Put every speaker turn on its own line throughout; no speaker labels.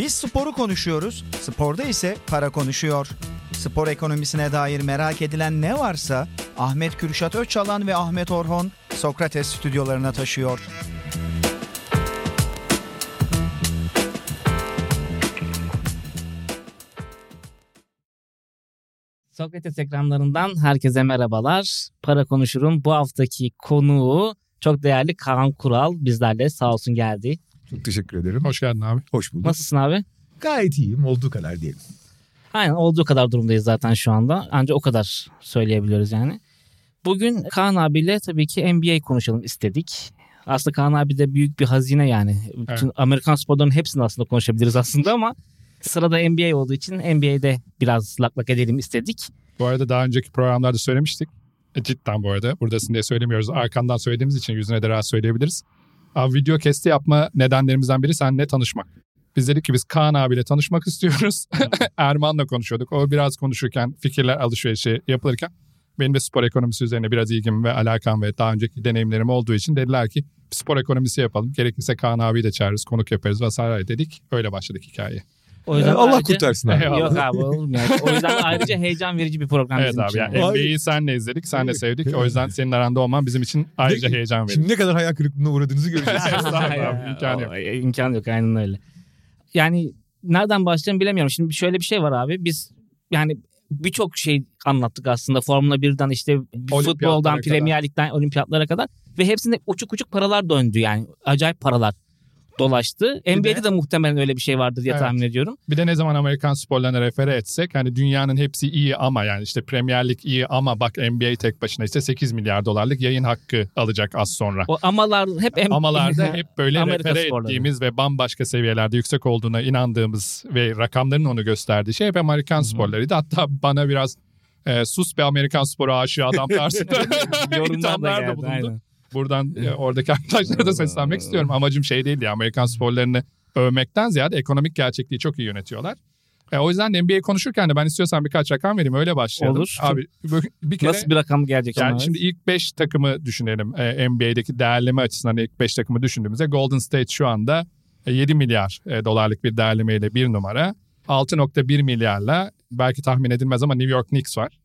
Biz sporu konuşuyoruz, sporda ise para konuşuyor. Spor ekonomisine dair merak edilen ne varsa Ahmet Kürşat Öçalan ve Ahmet Orhon Sokrates stüdyolarına taşıyor.
Sokrates ekranlarından herkese merhabalar. Para konuşurum. Bu haftaki konuğu çok değerli Kaan Kural bizlerle sağ olsun geldi.
Çok teşekkür ederim.
Hoş geldin abi.
Hoş bulduk.
Nasılsın abi?
Gayet iyiyim. Olduğu kadar diyelim.
Aynen olduğu kadar durumdayız zaten şu anda. Ancak o kadar söyleyebiliyoruz yani. Bugün Kaan abiyle tabii ki NBA konuşalım istedik. Aslında Kaan abi de büyük bir hazine yani. Bütün
Evet.
Amerikan sporlarının hepsini aslında konuşabiliriz aslında ama sırada NBA olduğu için NBA'de biraz lak lak edelim istedik.
Bu arada daha önceki programlarda söylemiştik. E, cidden bu arada buradasın diye söylemiyoruz. Arkandan söylediğimiz için yüzüne de rahat söyleyebiliriz. Abi video kesti yapma nedenlerimizden biri seninle tanışmak. Biz dedik ki biz Kaan abiyle tanışmak istiyoruz. Erman'la konuşuyorduk. O biraz konuşurken fikirler alışverişi yapılırken benim de spor ekonomisi üzerine biraz ilgim ve alakam ve daha önceki deneyimlerim olduğu için dediler ki spor ekonomisi yapalım. Gerekirse Kaan abiyi de çağırırız, konuk yaparız vesaire dedik. Öyle başladık hikaye.
O yüzden
Allah
ayrıca-
kurtarsın abi.
Eyvallah.
Yok abi olur mu ya? O yüzden ayrıca heyecan verici bir program
Evet
bizim
abi
için.
yani
Ay.
NBA'yi senle izledik, senle sevdik. O yüzden senin aranda olman bizim için ayrıca
Ne-
heyecan verici.
Şimdi ne kadar hayal kırıklığına uğradığınızı göreceğiz.
Estağfurullah, imkanı yok.
O, imkanı yok aynen öyle. Yani nereden başlayacağımı bilemiyorum. Şimdi şöyle bir şey var abi. Biz yani birçok şey anlattık aslında. Formula 1'den işte futboldan. Premier Lig'den olimpiyatlara kadar. Ve hepsinde uçuk uçuk paralar döndü yani. Acayip paralar dolaştı.
Bir
NBA'de
de-
de muhtemelen öyle bir şey vardır diye
Evet.
tahmin ediyorum.
Bir de ne zaman Amerikan sporlarına refere etsek hani dünyanın hepsi iyi ama yani işte Premier Lig iyi ama bak NBA tek başına işte 8 milyar dolarlık yayın hakkı alacak az sonra.
O amalar hep en-
Amalarda hep böyle
Amerika
refere
sporları.
ettiğimiz ve bambaşka seviyelerde yüksek olduğuna inandığımız ve rakamların onu gösterdiği şey hep Amerikan sporlarıydı. Hatta bana biraz e, sus be Amerikan sporu aşığı adam tarzında
yorumlar da geldi.
bulundu.
aynen.
Buradan e, oradaki arkadaşlara da seslenmek istiyorum. Amacım şey değil ya Amerikan sporlarını övmekten ziyade ekonomik gerçekliği çok iyi yönetiyorlar. E, o yüzden de NBA konuşurken de ben istiyorsan birkaç rakam vereyim öyle başlayalım.
Olur.
Abi bir kere
Nasıl bir rakam gelecek?
yani şimdi ilk 5 takımı düşünelim. E, NBA'deki değerleme açısından ilk 5 takımı düşündüğümüzde Golden State şu anda e, 7 milyar e, dolarlık bir değerlemeyle bir numara. 6.1 milyarla belki tahmin edilmez ama New York Knicks var.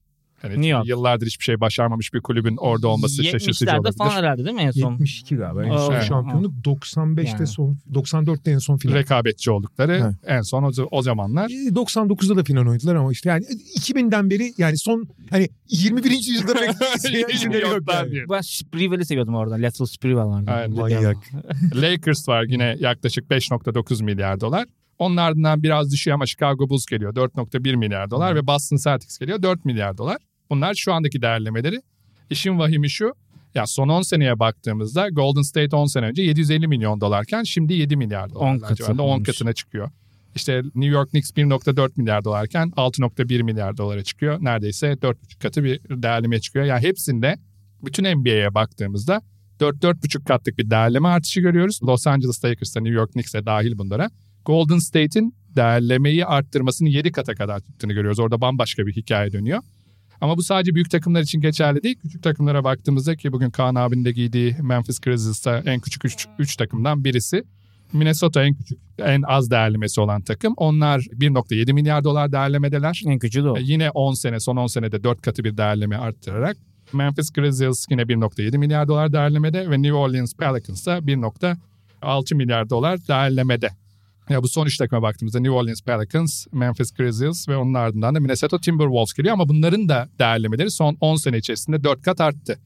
Hani
New York.
Yıllardır hiçbir şey başarmamış bir kulübün orada olması şaşırtıcı
70'lerde
olabilir.
falan herhalde değil mi en son?
72 galiba. En son
evet.
şampiyonluk 95'te
Yani.
son 94'te en son final.
rekabetçi oldukları
Evet.
en son o, o zamanlar.
E, 99'da da final oynadılar ama işte yani 2000'den beri yani son hani 21. yüzyılda bekleyen isimleri yok yani.
Ben Sprewell'i seviyordum orada. Lateral Sprewell vardı.
Manyak.
Lakers var yine yaklaşık 5.9 milyar dolar. Onun ardından biraz düşüyor ama Chicago Bulls geliyor 4.1 milyar dolar ve Boston Celtics geliyor 4 milyar dolar. Bunlar şu andaki değerlemeleri. İşin vahimi şu. Ya son 10 seneye baktığımızda Golden State 10 sene önce 750 milyon dolarken şimdi 7 milyar dolar.
10 katı
10
olmuş.
katına çıkıyor. İşte New York Knicks 1.4 milyar dolarken 6.1 milyar dolara çıkıyor. Neredeyse 4.5 katı bir değerlemeye çıkıyor. Yani hepsinde bütün NBA'ye baktığımızda 4-4,5 katlık bir değerleme artışı görüyoruz. Los Angeles Lakers'ta New York Knicks'e dahil bunlara. Golden State'in değerlemeyi arttırmasını 7 kata kadar çıktığını görüyoruz. Orada bambaşka bir hikaye dönüyor. Ama bu sadece büyük takımlar için geçerli değil. Küçük takımlara baktığımızda ki bugün Kaan abinin de giydiği Memphis Grizzlies'ta en küçük 3 takımdan birisi. Minnesota en küçük, en az değerlemesi olan takım. Onlar 1.7 milyar dolar değerlemedeler.
En küçüğü de o.
E, Yine 10 sene, son 10 senede 4 katı bir değerleme arttırarak Memphis Grizzlies yine 1.7 milyar dolar değerlemede ve New Orleans Pelicans da 1.6 milyar dolar değerlemede. Ya bu son üç takıma baktığımızda New Orleans Pelicans, Memphis Grizzlies ve onun ardından da Minnesota Timberwolves geliyor ama bunların da değerlemeleri son 10 sene içerisinde 4 kat arttı.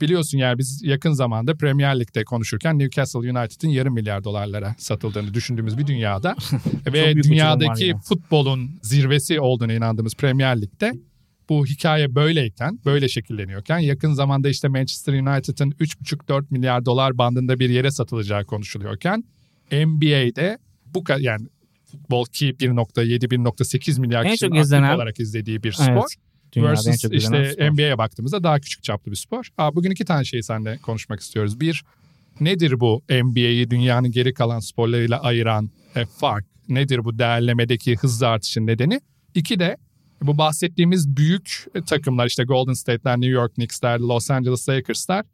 Biliyorsun yani biz yakın zamanda Premier Lig'de konuşurken Newcastle United'ın yarım milyar dolarlara satıldığını düşündüğümüz bir dünyada ve dünyadaki
ya.
futbolun zirvesi olduğuna inandığımız Premier Lig'de bu hikaye böyleyken, böyle şekilleniyorken yakın zamanda işte Manchester United'ın 3,5-4 milyar dolar bandında bir yere satılacağı konuşuluyorken NBA'de bu kadar yani futbol ki 1.7-1.8 milyar
En
kişinin aktif
izlenen-
olarak izlediği bir spor.
Evet. Dünyada en
Versus işte. NBA'ye baktığımızda daha küçük çaplı bir spor. Aa, bugün iki tane şeyi seninle konuşmak istiyoruz. Bir, nedir bu NBA'yi dünyanın geri kalan sporlarıyla ayıran e, fark? Nedir bu değerlemedeki hızlı artışın nedeni? İki de bu bahsettiğimiz büyük takımlar işte Golden State'ler, New York Knicks'ler, Los Angeles Lakers'lar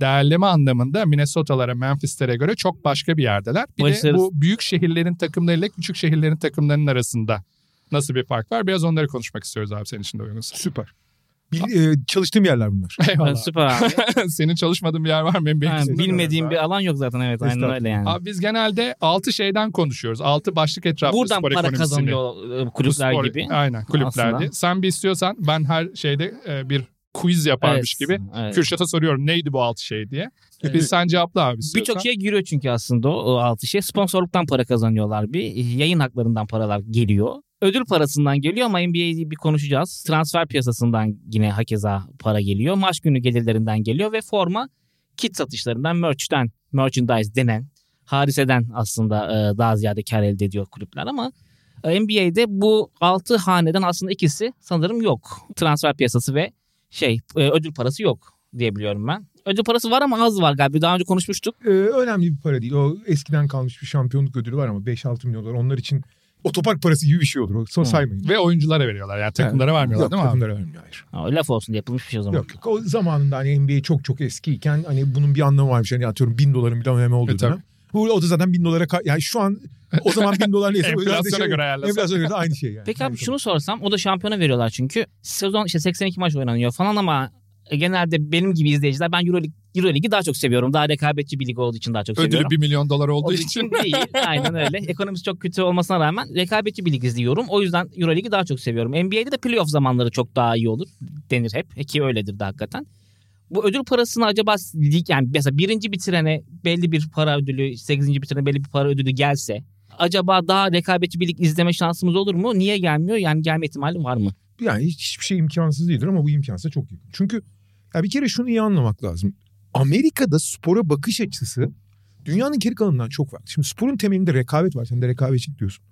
değerleme anlamında Minnesota'lara, Memphis'lere göre çok başka bir yerdeler. Bir de
Başarısı-
bu büyük şehirlerin takımlarıyla küçük şehirlerin takımlarının arasında nasıl bir fark var? Biraz onları konuşmak istiyoruz abi senin için de uygunsa.
Süper. Bil- e, çalıştığım yerler bunlar.
Eyvallah.
Süper abi.
Senin çalışmadığın bir yer var mı? Benim
Ha, bilmediğim bir alan yok zaten evet aynen öyle yani.
Abi biz genelde 6 şeyden konuşuyoruz. 6 başlık etrafında
Buradan
spor
para kazanıyor e, kulüpler
spor-
gibi.
Aynen kulüplerde.
Aslında.
Sen bir istiyorsan ben her şeyde e, bir quiz yaparmış
Evet,
gibi
evet.
Kürşat'a soruyorum neydi bu 6 şey diye.
Evet.
Sen cevapla abi.
Birçok şey giriyor çünkü aslında o, o altı şey. Sponsorluktan para kazanıyorlar bir. Yayın haklarından paralar geliyor. Ödül parasından geliyor ama NBA'yi bir konuşacağız. Transfer piyasasından yine hakeza para geliyor. Maç günü gelirlerinden geliyor ve forma kit satışlarından, merch'ten, merchandise denen hariseden aslında e, daha ziyade kar elde ediyor kulüpler ama e, NBA'de bu altı haneden aslında ikisi sanırım yok. Transfer piyasası ve şey e, ödül parası yok diyebiliyorum ben. Ödül parası var ama az var galiba. Daha önce konuşmuştuk.
E, önemli bir para değil. O eskiden kalmış bir şampiyonluk ödülü var ama 5-6 milyon dolar. Onlar için otopark parası gibi bir şey olur. Sonra
Hı.
saymayın.
Ve oyunculara veriyorlar yani takımlara vermiyorlar
yok,
değil mi
takımlara vermiyor hayır.
Ha, laf olsun diye yapılmış bir şey o zaman.
Yok yok. O zamanında hani NBA çok çok eskiyken hani bunun bir anlamı varmış. Hani atıyorum bin doların bir önemi olduğu
E,
dönem. Bu o da zaten bin dolara ka- yani şu an o zaman bin dolar neyse.
Enflasyona
şey-
göre ayarlasan.
Enflasyona göre de aynı şey yani.
Peki abi
Yani
şunu sorsam o da şampiyona veriyorlar çünkü sezon işte 82 maç oynanıyor falan ama genelde benim gibi izleyiciler ben Euroleague, Euroligi daha çok seviyorum. Daha rekabetçi bir lig olduğu için daha çok
Ödülü
seviyorum.
1 milyon dolar olduğu
Olduğu
için.
değil. Aynen öyle. Ekonomisi çok kötü olmasına rağmen rekabetçi bir lig izliyorum. O yüzden Euroligi daha çok seviyorum. NBA'de de playoff zamanları çok daha iyi olur denir hep. Ki öyledir de hakikaten. Bu ödül parasını acaba lig yani mesela birinci bitirene belli bir para ödülü, sekizinci bitirene belli bir para ödülü gelse acaba daha rekabetçi bir lig izleme şansımız olur mu? Niye gelmiyor? Yani gelme ihtimali var mı?
Yani hiç- hiçbir şey imkansız değildir ama bu imkansıza çok yakın. Çünkü ya bir kere şunu iyi anlamak lazım. Amerika'da spora bakış açısı dünyanın geri kalanından çok farklı. Şimdi sporun temelinde rekabet var. Sen de rekabetçilik diyorsun.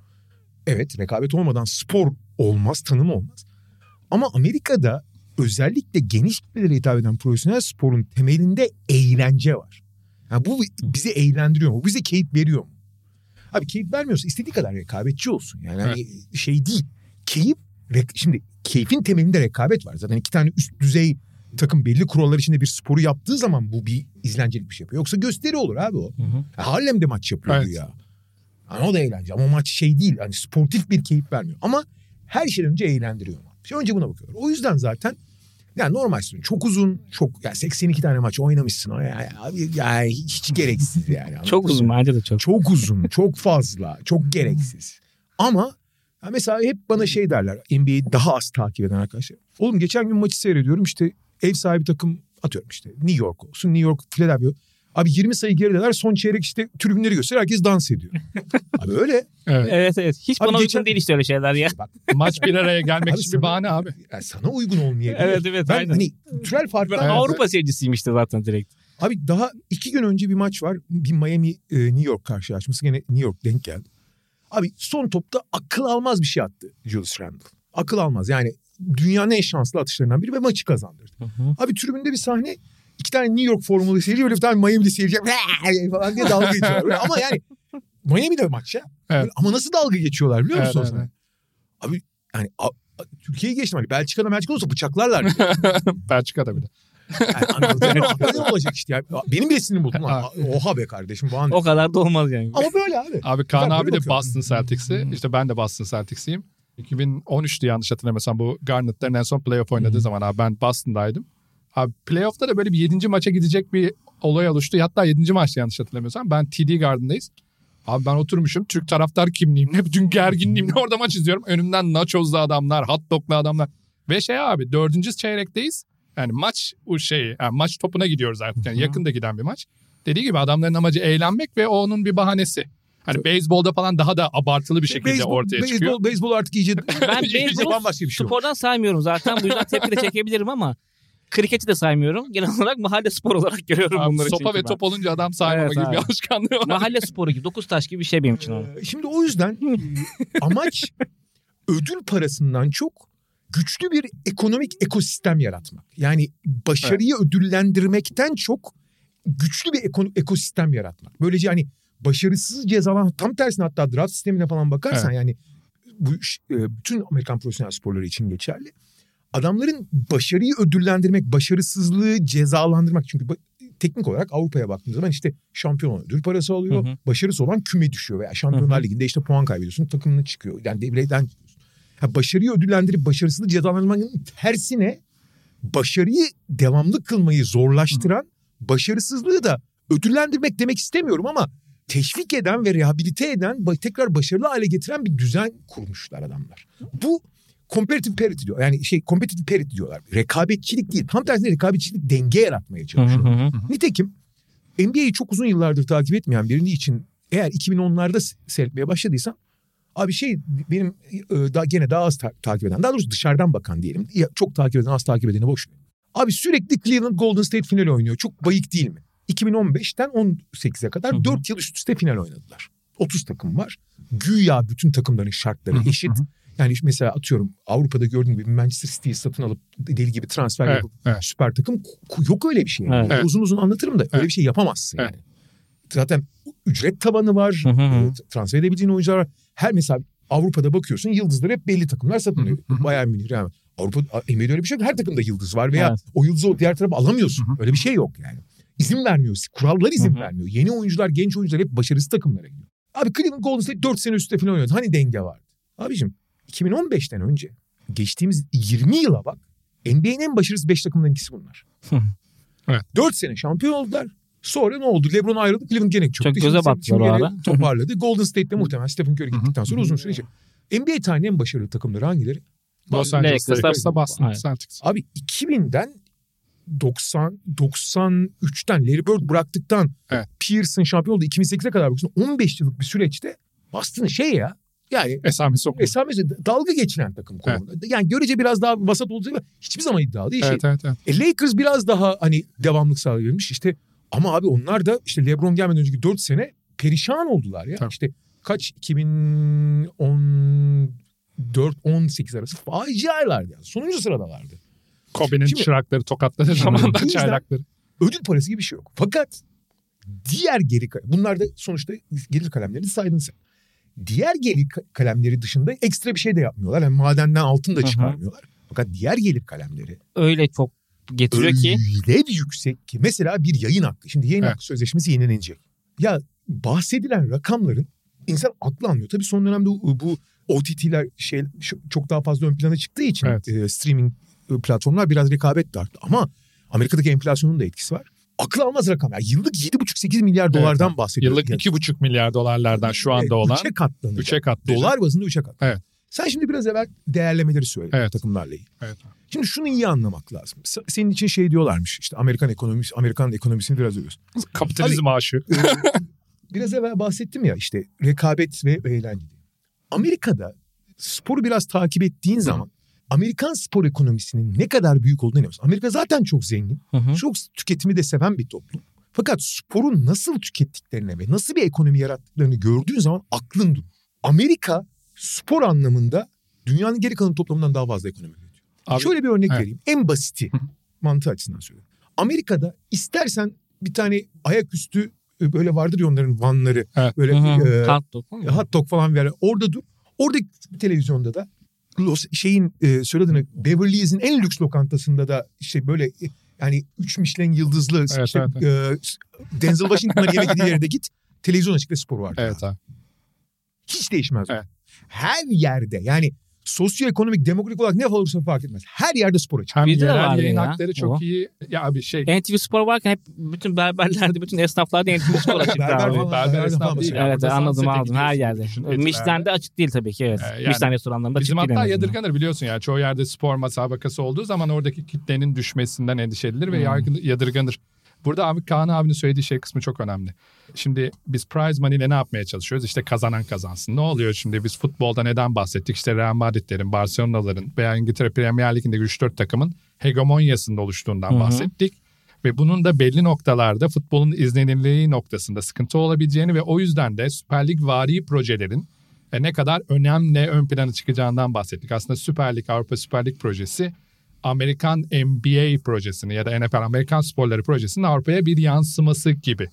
Evet rekabet olmadan spor olmaz, tanım olmaz. Ama Amerika'da özellikle geniş kitlelere hitap eden profesyonel sporun temelinde eğlence var. Yani bu bizi eğlendiriyor mu? Bu bize keyif veriyor mu? Abi keyif vermiyorsa istediği kadar rekabetçi olsun. Yani hani şey değil. Keyif şimdi keyfin temelinde rekabet var. Zaten iki tane üst düzey takım belli kurallar içinde bir sporu yaptığı zaman bu bir izlencelik bir şey yapıyor. Yoksa gösteri olur abi o. Ya Harlem'de maç yapıyordu
Evet.
ya. Yani o da eğlence ama maç şey değil. Hani sportif bir keyif vermiyor. Ama her şeyden önce eğlendiriyor. Şimdi önce buna bakıyorlar. O yüzden zaten yani normal sezon çok uzun, çok yani 82 tane maç oynamışsın. Ya, ya, ya hiç gereksiz yani.
Çok uzun bence de çok.
Çok uzun, çok fazla, çok gereksiz. Ama ya mesela hep bana şey derler NBA'yi daha az takip eden arkadaşlar. Oğlum geçen gün maçı seyrediyorum işte ev sahibi takım atıyorum işte New York olsun New York Philadelphia. Abi 20 sayı gerideler son çeyrek işte tribünleri göster herkes dans ediyor. Abi öyle.
Evet.
Evet evet. Hiç
Abi
bana
geçen-
uygun değil işte öyle şeyler ya.
Bak,
Maç bir araya gelmek
Abi
için
sana-
bir bahane abi.
yani sana uygun olmayabilir.
Evet evet
Ben
aynen.
hani türel farklar
Ben Avrupa seyircisiyim işte zaten direkt.
Abi daha iki gün önce bir maç var. Bir Miami e, New York karşılaşması. Gene New York denk geldi. Abi son topta akıl almaz bir şey attı Julius Randle. Akıl almaz. Yani dünyanın en şanslı atışlarından biri ve maçı kazandırdı. Abi tribünde bir sahne iki tane New York formulu seyirci böyle bir tane Miami'li seyirci falan diye dalga geçiyorlar. Ama yani Miami'de maç ya.
Evet.
Böyle Ama nasıl dalga geçiyorlar biliyor musun
Evet, evet.
Abi yani a- a- Türkiye'yi geçtim. Hani Belçika'da Belçika olsa bıçaklarlar.
Belçika'da bir de.
Yani anladın mı? Böyle olacak işte. Yani benim bile sinirim bozuldu. Lan, Oha be kardeşim bu an.
O kadar da olmaz yani.
Ama böyle abi.
Abi Kaan abi de
bakıyorum.
Boston Celtics'i. İşte ben de Boston Celtics'iyim. 2013'tü yanlış hatırlamıyorsam bu Garnett'lerin en son playoff oynadığı zaman abi ben Boston'daydım. Abi playoff'ta da böyle bir 7. maça gidecek bir olay oluştu. Hatta 7. maçta yanlış hatırlamıyorsam. Ben TD Garden'dayız. Abi ben oturmuşum Türk taraftar kimliğimle bütün gerginliğimle orada maç izliyorum. Önümden nachoslu adamlar, hot doglu adamlar. Ve şey abi dördüncü çeyrekteyiz. Yani maç o şey yani maç topuna gidiyoruz artık. Yani yakında giden bir maç. Dediği gibi adamların amacı eğlenmek ve o onun bir bahanesi. Hani beyzbolda falan daha da abartılı bir şekilde
Beyzbol,
ortaya
beyzbol,
çıkıyor.
Beyzbol artık iyice,
Ben beyzbolu
bambaşka bir şey
spordan saymıyorum zaten. Bu yüzden tepki de çekebilirim ama kriketi de saymıyorum. Genel olarak mahalle spor olarak görüyorum
Abi
bunları
sopa ve
ben.
top olunca adam saymama
Evet
gibi
abi.
bir alışkanlığı var.
Mahalle sporu gibi. Dokuz taş gibi bir şey benim için o.
Ee, Şimdi o yüzden e, amaç ödül parasından çok güçlü bir ekonomik ekosistem yaratmak. Yani başarıyı ödüllendirmekten çok güçlü bir eko- ekosistem yaratmak. Böylece hani başarısız cezalan tam tersine hatta draft sistemine falan bakarsan yani bu e, bütün Amerikan profesyonel sporları için geçerli. Adamların başarıyı ödüllendirmek, başarısızlığı cezalandırmak. Çünkü teknik olarak Avrupa'ya baktığınız zaman işte şampiyon olan ödül parası alıyor.
Hı hı.
Başarısı olan küme düşüyor veya Şampiyonlar
Hı hı.
Ligi'nde işte puan kaybediyorsun takımını çıkıyor. Yani devreden ha, başarıyı ödüllendirip başarısızlığı cezalandırmanın tersine başarıyı devamlı kılmayı zorlaştıran başarısızlığı da ödüllendirmek demek istemiyorum ama teşvik eden ve rehabilite eden tekrar başarılı hale getiren bir düzen kurmuşlar adamlar. Bu competitive parity diyor. Yani şey competitive parity diyorlar. Rekabetçilik değil. Tam tersine rekabetçilik denge yaratmaya
Hı hı
çalışıyor.
hı.
Nitekim NBA'yi çok uzun yıllardır takip etmeyen birini için eğer 2010'larda s- seyretmeye başladıysan abi şey benim e, daha gene daha az ta- takip eden daha doğrusu dışarıdan bakan diyelim ya çok takip eden az takip edeni boş ver. Abi sürekli Cleveland Golden State final oynuyor. Çok bayık değil mi? 2015'ten 18'e kadar
Hı hı.
4 yıl üst üste final oynadılar. 30 takım var. Güya bütün takımların şartları
Hı hı,
Yani mesela atıyorum Avrupa'da gördüğün gibi Manchester City'yi satın alıp deli gibi transfer
Evet,
yapıp
evet.
süper takım yok öyle bir şey. Yani.
Evet.
Uzun uzun anlatırım da öyle
Evet.
bir şey yapamazsın
Evet.
yani. Zaten ücret tabanı var.
Hı hı
e, transfer edebileceğin oyuncular var. Her mesela Avrupa'da bakıyorsun yıldızlar hep belli takımlar
hı.
Bayern Münih, Real. Avrupa NBA'de öyle bir şey yok. Her takımda yıldız var veya
Evet.
o yıldızı o diğer tarafa alamıyorsun.
Hı hı.
Öyle bir şey yok yani. İzin vermiyor. Kurallar izin
Hı hı.
vermiyor. Yeni oyuncular, genç oyuncular hep başarısız takımlara gidiyor. Abi Cleveland Golden State 4 sene üstte falan oynadı. Hani denge vardı? Abicim 2015'ten önce geçtiğimiz 20 yıla bak. NBA'nin en başarısız 5 takımından ikisi bunlar.
Evet.
4 sene şampiyon oldular. Sonra ne oldu? LeBron ayrıldı. Cleveland gene çöktü.
Çok göze battılar o ara.
Toparladı. Golden State'de muhtemelen Stephen Curry gittikten sonra uzun süre. şey. NBA tarihinin en başarılı takımları hangileri?
Los Angeles
Lakers'la
Boston. Celtics.
Abi 2000'den 90 93'ten Larry Bird bıraktıktan
Evet.
Pearson şampiyon oldu 2008'e kadar bakıyorsun 15 yıllık bir süreçte Boston şey ya yani
Esamesi okumuş.
esamesi dalga geçilen takım konumunda. Yani görece biraz daha vasat olacak ama hiçbir zaman iddialı değil.
Evet
Şey,
evet evet.
e, Lakers biraz daha hani devamlık sağlayabilmiş işte ama abi onlar da işte LeBron gelmeden önceki 4 sene perişan oldular ya.
Tabii.
İşte kaç 2014 18 arası facia aylardı yani. Sonuncu sıradalardı.
Kobe'nin
Şimdi-
çırakları tokatladığı zamanda çaylakları.
ödül parası gibi bir şey yok. Fakat diğer geri bunlar da sonuçta gelir kalemlerini saydın sen. Diğer gelir ka- kalemleri dışında ekstra bir şey de yapmıyorlar. Yani madenden altın da
Hı hı.
çıkarmıyorlar. Fakat diğer gelir kalemleri
Öyle çok getiriyor ki.
öyle bir yüksek ki. Mesela bir yayın hakkı. Şimdi yayın
Evet.
hakkı sözleşmesi yenilenecek. Ya bahsedilen rakamların insan aklı almıyor. Tabii son dönemde bu, bu OTT'ler şey çok daha fazla ön plana çıktığı için
Evet.
e, streaming platformlar biraz rekabet de arttı. Ama Amerika'daki enflasyonun da etkisi var. Akıl almaz rakam. Yani yıllık 7,5-8 milyar dolardan bahsediyoruz.
Yıllık
Yani,
2,5 milyar dolarlardan şu anda
evet,
olan
Üçe katlanacak.
3'e katlayacak.
Dolar bazında üçe kat.
Evet.
Sen şimdi biraz evvel değerlemeleri söyle
Evet.
takımlarla ilgili.
Evet.
Şimdi şunu iyi anlamak lazım. Senin için şey diyorlarmış işte Amerikan ekonomisi, Amerikan ekonomisini biraz övüyorsun.
Kapitalizm aşığı.
Biraz evvel bahsettim ya işte rekabet ve eğlence. Amerika'da sporu biraz takip ettiğin zaman Amerikan spor ekonomisinin ne kadar büyük olduğunu inanıyorsun. Amerika zaten çok zengin.
Hı hı.
Çok tüketimi de seven bir toplum. Fakat sporun nasıl tükettiklerine ve nasıl bir ekonomi yarattıklarını gördüğün zaman aklın durur. Amerika spor anlamında dünyanın geri kalan toplumundan daha fazla ekonomi üretiyor.
Abi,
Şöyle bir örnek
evet.
vereyim. En basiti mantığı açısından söylüyorum. Amerika'da istersen bir tane ayaküstü e, böyle vardır ya onların vanları
Evet.
böyle
Hı hı.
e,
Hot dog
hot dog falan ver. Orada dur. Orada televizyonda da Los, şeyin e, söylediğini Beverly Hills'in en lüks lokantasında da işte böyle e, yani üç Michelin yıldızlı
Evet,
işte,
evet,
e, Denzel Washington'ın yemek yediği yere de git. Televizyon açık ve spor vardı.
Evet abi.
Hiç değişmez.
Evet.
Her yerde yani sosyoekonomik, demokratik olarak ne olursa fark etmez. Her yerde spor açık.
Hem
Bizde de
yerel
var
yayın
ya,
hakları çok
o.
iyi. Ya abi şey
NTV Spor varken hep bütün berberlerde, bütün esnaflarda NTV Spor açıktı
Berber
abi.
falan,
berber
berber
esnaf
falan
değil.
mesela.
ya.
Evet
Burada
anladım
Sunset'e
aldım her
gidiyorsun,
yerde.
düşün.
Michelin'de açık değil tabii ki evet.
Ee, yani
Michelin restoranlarında
Bizim
açık değil
hatta
en azından.
yadırganır biliyorsun ya. Çoğu yerde spor masabakası olduğu zaman oradaki kitlenin düşmesinden endişe edilir ve
Hmm.
yargı- yadırganır. Burada abi Kaan abinin söylediği şey kısmı çok önemli. Şimdi biz prize money ile ne yapmaya çalışıyoruz? İşte kazanan kazansın. Ne oluyor şimdi biz futbolda neden bahsettik? İşte Real Madrid'lerin, Barcelona'ların veya İngiltere Premier Ligi'ndeki 3-4 takımın hegemonyasında oluştuğundan
Hı hı.
bahsettik. Ve bunun da belli noktalarda futbolun izlenirliği noktasında sıkıntı olabileceğini ve o yüzden de Süper Lig vari projelerin e, ne kadar önemli ön plana çıkacağından bahsettik. Aslında Süper Lig, Avrupa Süper Lig projesi Amerikan NBA projesini ya da NFL Amerikan sporları projesinin Avrupa'ya bir yansıması gibi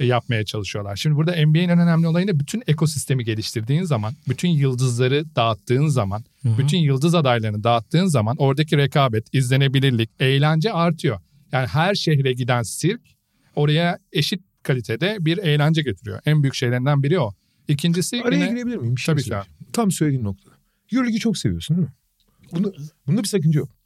e, yapmaya çalışıyorlar. Şimdi burada NBA'nin en önemli olayı ne? Bütün ekosistemi geliştirdiğin zaman, bütün yıldızları dağıttığın zaman, bütün yıldız adaylarını dağıttığın zaman oradaki rekabet, izlenebilirlik, eğlence artıyor. Yani her şehre giden sirk oraya eşit kalitede bir eğlence getiriyor. En büyük şeylerinden biri o. İkincisi
Araya
yine
girebilir miyim? Bir şey
Tabii ki.
Tam söylediğin noktada. Euroligi çok seviyorsun değil mi? Bunu, bunda bir sakınca yok.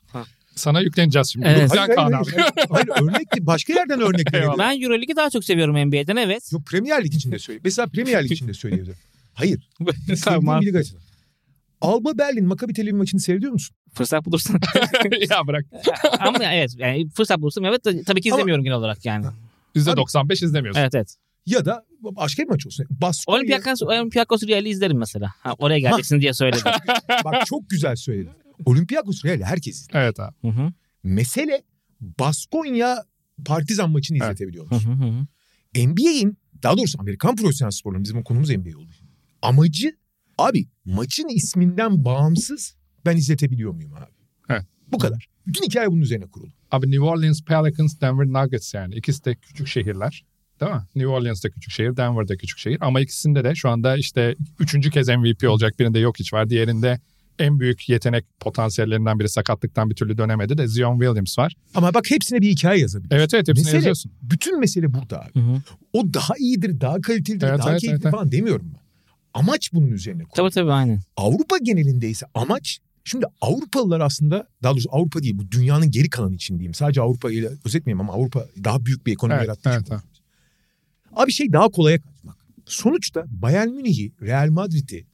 Sana yükleneceğiz şimdi.
Evet.
Hayır, hayır, hayır, hayır, örnek değil. Başka yerden örnek verebilirim.
Ben Euroligi daha çok seviyorum NBA'den evet.
Yok Premier Lig için de söyle. Mesela Premier Lig için de söyleyebilirim. Hayır.
tamam.
Bir lig açısından. Alba Berlin Maccabi Tel Aviv maçını seyrediyor musun?
Fırsat bulursan.
ya bırak.
Ama evet yani fırsat bulursam evet tabii ki
Ama-
izlemiyorum genel olarak yani.
%95 izlemiyorsun.
Evet evet.
Ya da başka bir maç olsun. Baskonya.
Olympiakos, Olympiakos Real'i izlerim mesela. Ha, oraya geleceksin diye söyledim.
Bak çok güzel söyledin. Olympiakos Real herkes izler.
Evet abi.
Hı hı.
Mesele Baskonya Partizan maçını
Evet.
izletebiliyor
Hı
musun?
hı hı.
NBA'in daha doğrusu Amerikan profesyonel sporunun bizim konumuz NBA oldu. Amacı abi maçın isminden bağımsız ben izletebiliyor muyum abi?
Evet.
Bu kadar. Bütün hikaye bunun üzerine kurulu.
Abi New Orleans Pelicans, Denver Nuggets yani. İkisi de küçük şehirler. Değil mi? New Orleans da küçük şehir, Denver da küçük şehir. Ama ikisinde de şu anda işte üçüncü kez MVP olacak. Birinde yok hiç var. Diğerinde en büyük yetenek potansiyellerinden biri sakatlıktan bir türlü dönemedi de Zion Williams var.
Ama bak hepsine bir hikaye yazabiliyorsun.
Evet evet hepsini
Mesele-
yazıyorsun.
Bütün mesele burada abi.
Hı hı.
O daha iyidir, daha kalitelidir,
Evet,
daha
evet,
keyifli
evet,
falan demiyorum ben. Amaç bunun üzerine kurulu.
Tabii tabii aynen.
Avrupa genelinde ise amaç şimdi Avrupalılar aslında daha doğrusu Avrupa değil bu dünyanın geri kalanı için diyeyim. Sadece Avrupa ile özetmeyeyim ama Avrupa daha büyük bir ekonomi
Evet,
yarattığı için
evet, evet.
Abi şey daha kolaya kaçmak. Sonuçta Bayern Münih'i, Real Madrid'i,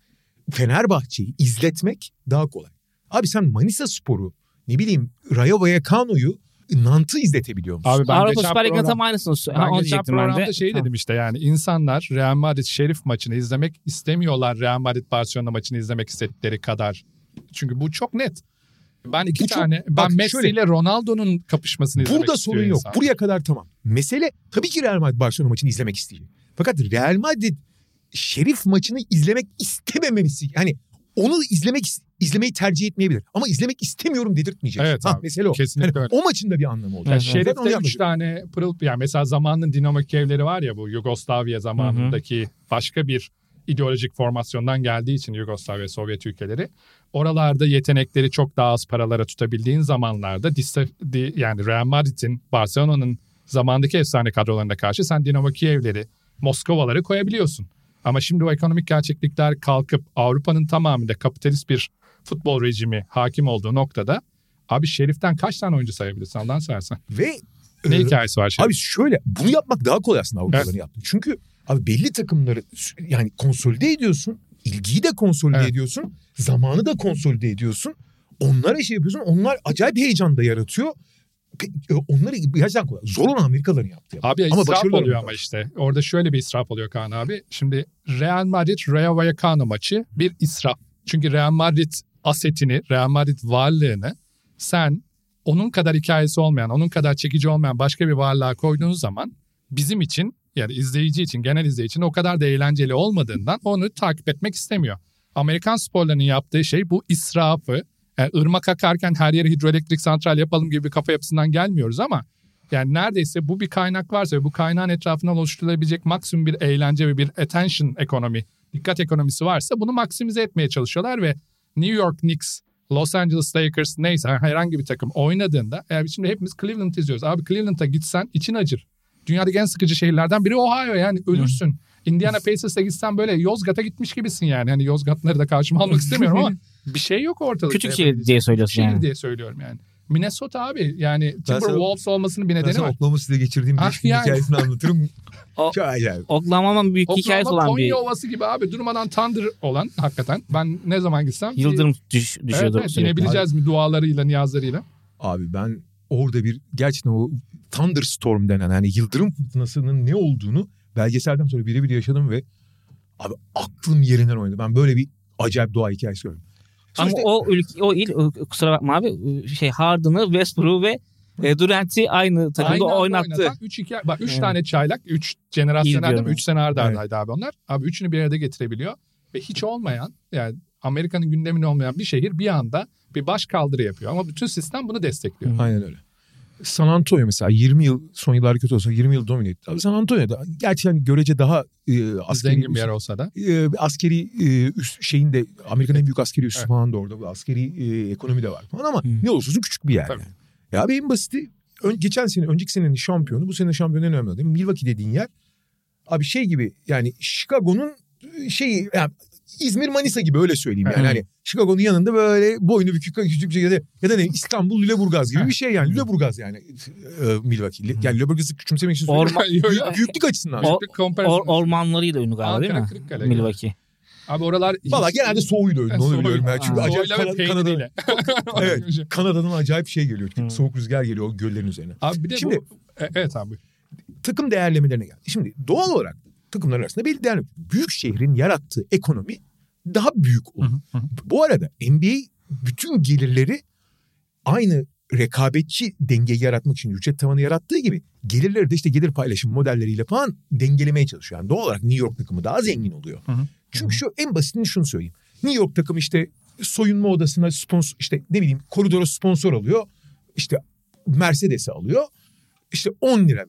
Fenerbahçe'yi izletmek daha kolay. Abi sen Manisa Spor'u, ne bileyim Rayo Vallecano'yu, Nant'ı izletebiliyor musun?
Abi ben
Avrupa Süper
program-
tam aynısını
Ben
onu
geçen
diyecektim ben de.
programda şey dedim işte yani insanlar Real Madrid Şerif maçını izlemek istemiyorlar Real Madrid Barcelona maçını izlemek istedikleri kadar. Çünkü bu çok net. Ben iki
Bu çok-
tane
bak
ben Messi
şöyle-
ile Ronaldo'nun kapışmasını izlemek
Burada sorun yok.
insan.
Buraya kadar tamam. Mesele tabii ki Real Madrid Barcelona maçını izlemek isteyecek. Fakat Real Madrid Şerif maçını izlemek istememesi yani onu izlemek izlemeyi tercih etmeyebilir. Ama izlemek istemiyorum dedirtmeyecek.
Evet
ha,
abi,
mesele o.
kesinlikle
Yani
öyle.
o maçın da bir anlamı olacak.
Ya
Evet,
Zaten onu
Şerif'te üç
yapmayacak.
tane pırıl yani mesela zamanın Dinamo Kiev'leri var ya bu Yugoslavya zamanındaki başka bir ideolojik formasyondan geldiği için Yugoslavya Sovyet ülkeleri oralarda yetenekleri çok daha az paralara tutabildiğin zamanlarda yani Real Madrid'in Barcelona'nın zamandaki efsane kadrolarına karşı sen Dinamo Kiev'leri Moskovaları koyabiliyorsun. Ama şimdi o ekonomik gerçeklikler kalkıp Avrupa'nın tamamında kapitalist bir futbol rejimi hakim olduğu noktada abi Şerif'ten kaç tane oyuncu sayabilirsin Allah'ın seversen.
Ve
Ne
e,
hikayesi var Şerif?
Abi şöyle bunu yapmak daha kolay aslında Avrupalıların yaptığı. Çünkü abi belli takımları yani konsolide ediyorsun. ilgiyi de konsolide
Evet.
ediyorsun. Zamanı da konsolide ediyorsun. Onlara şey yapıyorsun. Onlar acayip heyecan da yaratıyor. E, Onları gerçekten kolay. Zor olan Amerikalıların yaptığı.
Abi
Ama
israf oluyor ama işte. Orada şöyle bir israf oluyor Kaan abi. Şimdi Real Madrid Rayo Vallecano maçı bir israf. Çünkü Real Madrid asetini, Real Madrid varlığını sen onun kadar hikayesi olmayan, onun kadar çekici olmayan başka bir varlığa koyduğun zaman bizim için yani izleyici için, genel izleyici için o kadar da eğlenceli olmadığından onu takip etmek istemiyor. Amerikan sporlarının yaptığı şey bu israfı. Yani ırmak akarken her yere hidroelektrik santral yapalım gibi bir kafa yapısından gelmiyoruz ama yani neredeyse bu bir kaynak varsa ve bu kaynağın etrafından oluşturulabilecek maksimum bir eğlence ve bir attention ekonomi, dikkat ekonomisi varsa bunu maksimize etmeye çalışıyorlar ve New York Knicks, Los Angeles Lakers neyse herhangi bir takım oynadığında yani şimdi hepimiz Cleveland izliyoruz. Abi Cleveland'a gitsen için acır. Dünyadaki en sıkıcı şehirlerden biri Ohio yani ölürsün. Indiana Pacers'a gitsen böyle Yozgat'a gitmiş gibisin yani. Hani Yozgatları da karşıma almak istemiyorum ama bir şey yok ortalıkta.
Küçük şehir diye söylüyorsun
Şehir
yani.
diye söylüyorum yani. Minnesota abi yani Timberwolves olmasının bir nedeni var.
Oklahoma City'de geçirdiğim
Ah,
beş gün
yani.
hikayesini anlatırım.
O-
Çok acayip.
Oklahoma'nın büyük hikayesi
Oklahoma
olan bir
Konya Ovası gibi abi durmadan Thunder olan hakikaten. Ben ne zaman gitsem
yıldırım düş,
evet,
düşüyordu.
evet,
sürekli.
inebileceğiz mi dualarıyla niyazlarıyla.
Abi ben orada bir gerçekten o thunderstorm denen hani yıldırım fırtınasının ne olduğunu belgeselden sonra birebir yaşadım ve abi aklım yerinden oynadı. Ben böyle bir acayip doğa hikayesi gördüm.
Ama o ülke, o il kusura bakma abi şey Harden'ı, Westbrook'u ve e, Durant'i aynı takımda
Aynı
oynattı.
oynatan üç hikaye, bak üç
Evet.
tane çaylak, üç jenerasyon
ben.
Üç sene arda ardaydı abi onlar. Abi üçünü bir arada getirebiliyor. Ve hiç olmayan yani Amerika'nın gündeminde olmayan bir şehir bir anda bir baş kaldırı yapıyor. Ama bütün sistem bunu destekliyor.
Aynen öyle. San Antonio mesela 20 yıl son yıllar kötü olsa 20 yıl domine etti. San Antonio'da gerçi hani görece daha e, askeri
Zengin bir yer olsa da.
e, askeri e, üst şeyin de Amerika'nın en büyük askeri üssü
Evet.
falan da orada. Bu askeri e, ekonomi de var falan ama
Hı.
ne olursa olsun küçük bir yer.
Tabii.
Yani. Ya en basiti ön- geçen sene önceki senenin şampiyonu bu sene şampiyonu en önemli değil mi? Milwaukee dediğin yer abi şey gibi yani Chicago'nun şeyi yani İzmir Manisa gibi öyle söyleyeyim yani. Hani Chicago'nun yanında böyle boynu bükük küçük bir şey ya da, ya da ne İstanbul Lüleburgaz gibi bir şey yani. Lüleburgaz yani e, Milwaukee. Yani Lüleburgaz'ı küçümsemek için söylüyorum.
Orman,
yo.
Büyüklük açısından.
O- or, ormanlarıyla ünlü galiba değil mi?
Kırıkkale.
Milwaukee.
Abi oralar...
Valla genelde soğuyla.
Yani
Onu biliyorum ben. Çünkü acayip
Soğuyla ve
Kanada, Kanada,
peyniriyle.
evet, Kanada'dan acayip şey geliyor.
Hmm.
Soğuk rüzgar geliyor o göllerin üzerine.
Abi bir de
Şimdi-
bu... E, evet abi.
takım değerlemelerine geldi. Şimdi doğal olarak takımlar arasında belli değerli. Büyük şehrin yarattığı ekonomi daha büyük olur. Bu arada NBA bütün gelirleri aynı rekabetçi dengeyi yaratmak için ücret tavanı yarattığı gibi gelirleri de işte gelir paylaşım modelleriyle falan dengelemeye çalışıyor. Yani doğal olarak New York takımı daha zengin oluyor.
Hı hı.
Çünkü şu en basitini şunu söyleyeyim. New York takımı işte soyunma odasına sponsor işte ne bileyim koridora sponsor alıyor. İşte Mercedes'i alıyor. İşte 10 lira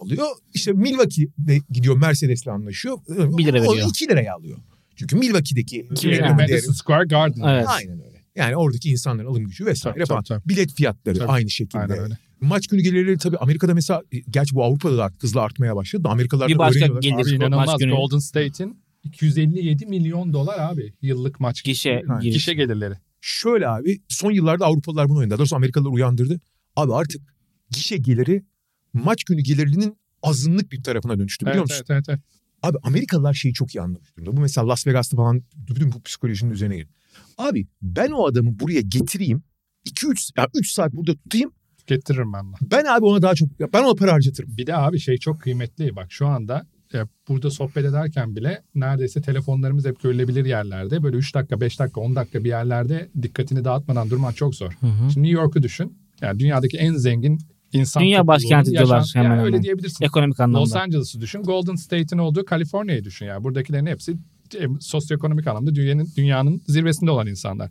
alıyor. İşte Milwaukee'de gidiyor Mercedes'le anlaşıyor.
Bir lira
O
veriyor.
2 liraya alıyor. Çünkü Milwaukee'deki
lira.
değeri-
Madison Square Garden.
Evet.
Aynen öyle. Yani oradaki insanların alım gücü vesaire
Tabii,
falan.
tabii,
Bilet fiyatları
Tabii.
aynı şekilde.
Aynen öyle.
Maç günü gelirleri tabii Amerika'da mesela gerçi bu Avrupa'da da hızla artmaya başladı. Amerikalılar da
Bir başka
öğreniyorlar.
gelir
Abi inanılmaz.
maç günü
Golden State'in 257 milyon dolar abi yıllık maç.
gişe giriş.
Gişe gelirleri.
Şöyle abi son yıllarda Avrupalılar bunu oynadı. Daha doğrusu Amerikalılar uyandırdı. Abi artık gişe geliri maç günü gelirinin azınlık bir tarafına dönüştü biliyor
Evet,
musun?
evet, evet, evet.
Abi Amerikalılar şeyi çok iyi anlamış durumda. Bu mesela Las Vegas'ta falan bütün bu psikolojinin üzerine girdi. Abi ben o adamı buraya getireyim. 2-3 ya 3 saat burada tutayım.
Getiririm ben de.
Ben abi ona daha çok ben ona para harcatırım.
Bir de abi şey çok kıymetli. Bak şu anda e, burada sohbet ederken bile neredeyse telefonlarımız hep görülebilir yerlerde. Böyle 3 dakika, 5 dakika, 10 dakika bir yerlerde dikkatini dağıtmadan durman çok zor.
Hı hı.
Şimdi New York'u düşün. Yani dünyadaki en zengin insan
Dünya başkenti diyorlar
yaşan-
hemen
yani öyle
hemen.
diyebilirsin.
Ekonomik
Los
anlamda.
Angeles'ı düşün. Golden State'in olduğu Kaliforniya'yı düşün. Yani buradakilerin hepsi e, sosyoekonomik anlamda dünyanın, dünyanın zirvesinde olan insanlar.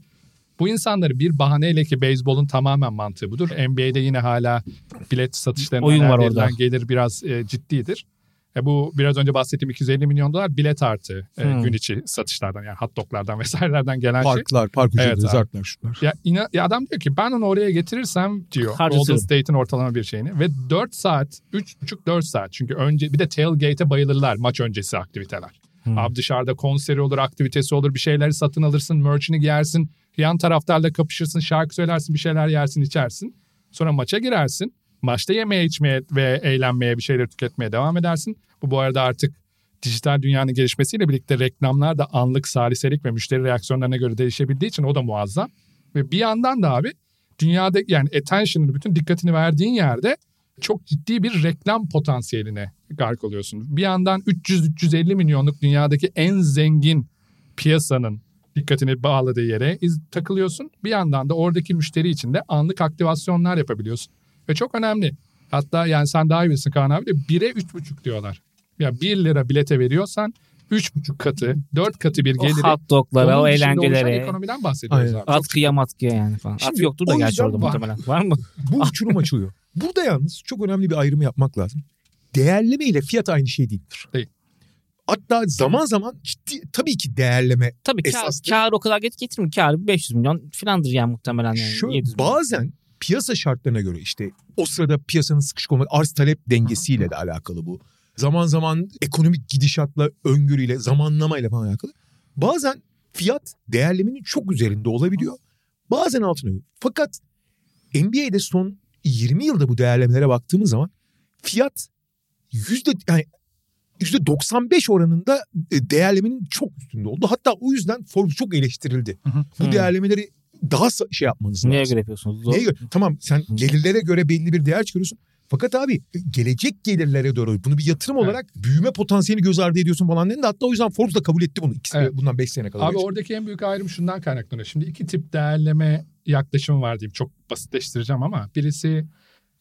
Bu insanları bir bahaneyle ki beyzbolun tamamen mantığı budur. NBA'de yine hala bilet satışlarından
Oyun var
elde
orada.
edilen gelir biraz e, ciddidir. E, bu biraz önce bahsettiğim 250 milyon dolar bilet artı e,
Hmm.
gün içi satışlardan yani hot doglardan vesairelerden gelen şey.
Parklar, park ücretleri,
Evet
zartlar, şutlar.
Ya, ina- ya adam diyor ki ben onu oraya getirirsem diyor
Harcatırım.
Golden State'in ortalama bir şeyini ve 4 saat 3,5-4 saat çünkü önce bir de tailgate'e bayılırlar maç öncesi aktiviteler.
Hmm.
Abi dışarıda konseri olur, aktivitesi olur, bir şeyleri satın alırsın, merch'ini giyersin, yan taraftarla kapışırsın, şarkı söylersin, bir şeyler yersin, içersin. Sonra maça girersin. Maçta yemeye, içmeye ve eğlenmeye, bir şeyler tüketmeye devam edersin. Bu bu arada artık dijital dünyanın gelişmesiyle birlikte reklamlar da anlık saliselik ve müşteri reaksiyonlarına göre değişebildiği için o da muazzam. Ve bir yandan da abi dünyada yani attention'ını bütün dikkatini verdiğin yerde çok ciddi bir reklam potansiyeline gark oluyorsun. Bir yandan 300-350 milyonluk dünyadaki en zengin piyasanın dikkatini bağladığı yere iz, takılıyorsun. Bir yandan da oradaki müşteri için de anlık aktivasyonlar yapabiliyorsun. Ve çok önemli. Hatta yani sen daha iyi bilirsin Kaan abi de 1'e 3,5 diyorlar. Ya 1 lira bilete veriyorsan 3,5 katı, 4 katı bir
O
geliri.
hot doglara, o eğlencelere.
ekonomiden bahsediyoruz
Aynen.
abi.
At kıya mat kıya yani falan. At
Şimdi
yoktur da
o
gerçi orada
var.
muhtemelen. Var mı?
Bu uçurum açılıyor. Burada yalnız çok önemli bir ayrımı yapmak lazım. Değerleme ile fiyat aynı şey değildir.
Değil.
Hatta zaman zaman ciddi tabii ki değerleme
Tabii kar,
Esastır.
kar o kadar get getirmiyor. Kar 500 milyon filandır yani muhtemelen yani.
Şu
700 milyon.
bazen piyasa şartlarına göre işte o sırada piyasanın sıkışık olması arz talep dengesiyle de alakalı bu. Zaman zaman ekonomik gidişatla, öngörüyle, zamanlamayla falan alakalı. Bazen fiyat değerlemenin çok üzerinde olabiliyor. Bazen altına. Fakat NBA'de son 20 yılda bu değerlemelere baktığımız zaman fiyat yüzde yani yüzde 95 oranında e, değerlemenin çok üstünde oldu. Hatta o yüzden Forbes çok eleştirildi. Bu
Hı.
değerlemeleri daha şey yapmanız
Neye
lazım.
göre yapıyorsunuz? Zor.
Neye göre? Tamam sen gelirlere göre belli bir değer çıkarıyorsun. Fakat abi gelecek gelirlere doğru bunu bir yatırım
Evet.
olarak büyüme potansiyelini göz ardı ediyorsun falan dedi. Hatta o yüzden Forbes da kabul etti bunu. İkisi
Evet.
bundan 5 sene kadar.
Abi oradaki en büyük ayrım şundan kaynaklanıyor. Şimdi iki tip değerleme yaklaşımı var diyeyim. Çok basitleştireceğim ama birisi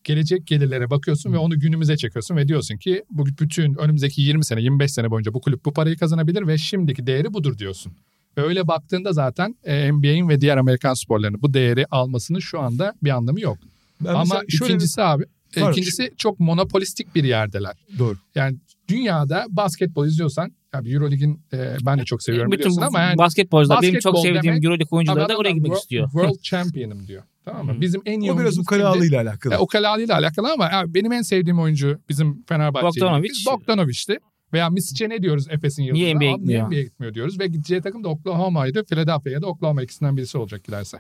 gelecek gelirlere bakıyorsun ve onu günümüze çekiyorsun ve diyorsun ki bu bütün önümüzdeki 20 sene 25 sene boyunca bu kulüp bu parayı kazanabilir ve şimdiki değeri budur diyorsun. Öyle baktığında zaten e, NBA'in ve diğer Amerikan sporlarının bu değeri almasının şu anda bir anlamı yok.
Ben
Ama
şöyle-
ikincisi abi, e,
Pardon,
ikincisi çok monopolistik bir yerdeler.
Doğru.
Yani dünyada basketbol izliyorsan, abi Eurolig'in e, ben de çok seviyorum
Bütün
biliyorsun ama yani
basketbolcular benim çok sevdiğim
demek-
Euroleague oyuncuları
Abi
da oraya gitmek istiyor.
World champion'ım diyor. Tamam mı? Bizim en iyi
O biraz
kimdi?
ukalalığıyla alakalı.
E, ukalalığıyla alakalı ama ya benim en sevdiğim oyuncu bizim Fenerbahçe'yi.
Bogdanovic.
Bogdanovic'ti. Veya Misic'e ne diyoruz Efes'in yıldızı?
Niye NBA'ye gitmiyor?
NBA'ye gitmiyor diyoruz. Ve gideceği takım da Oklahoma'ydı. Philadelphia ya da Oklahoma ikisinden birisi olacak giderse.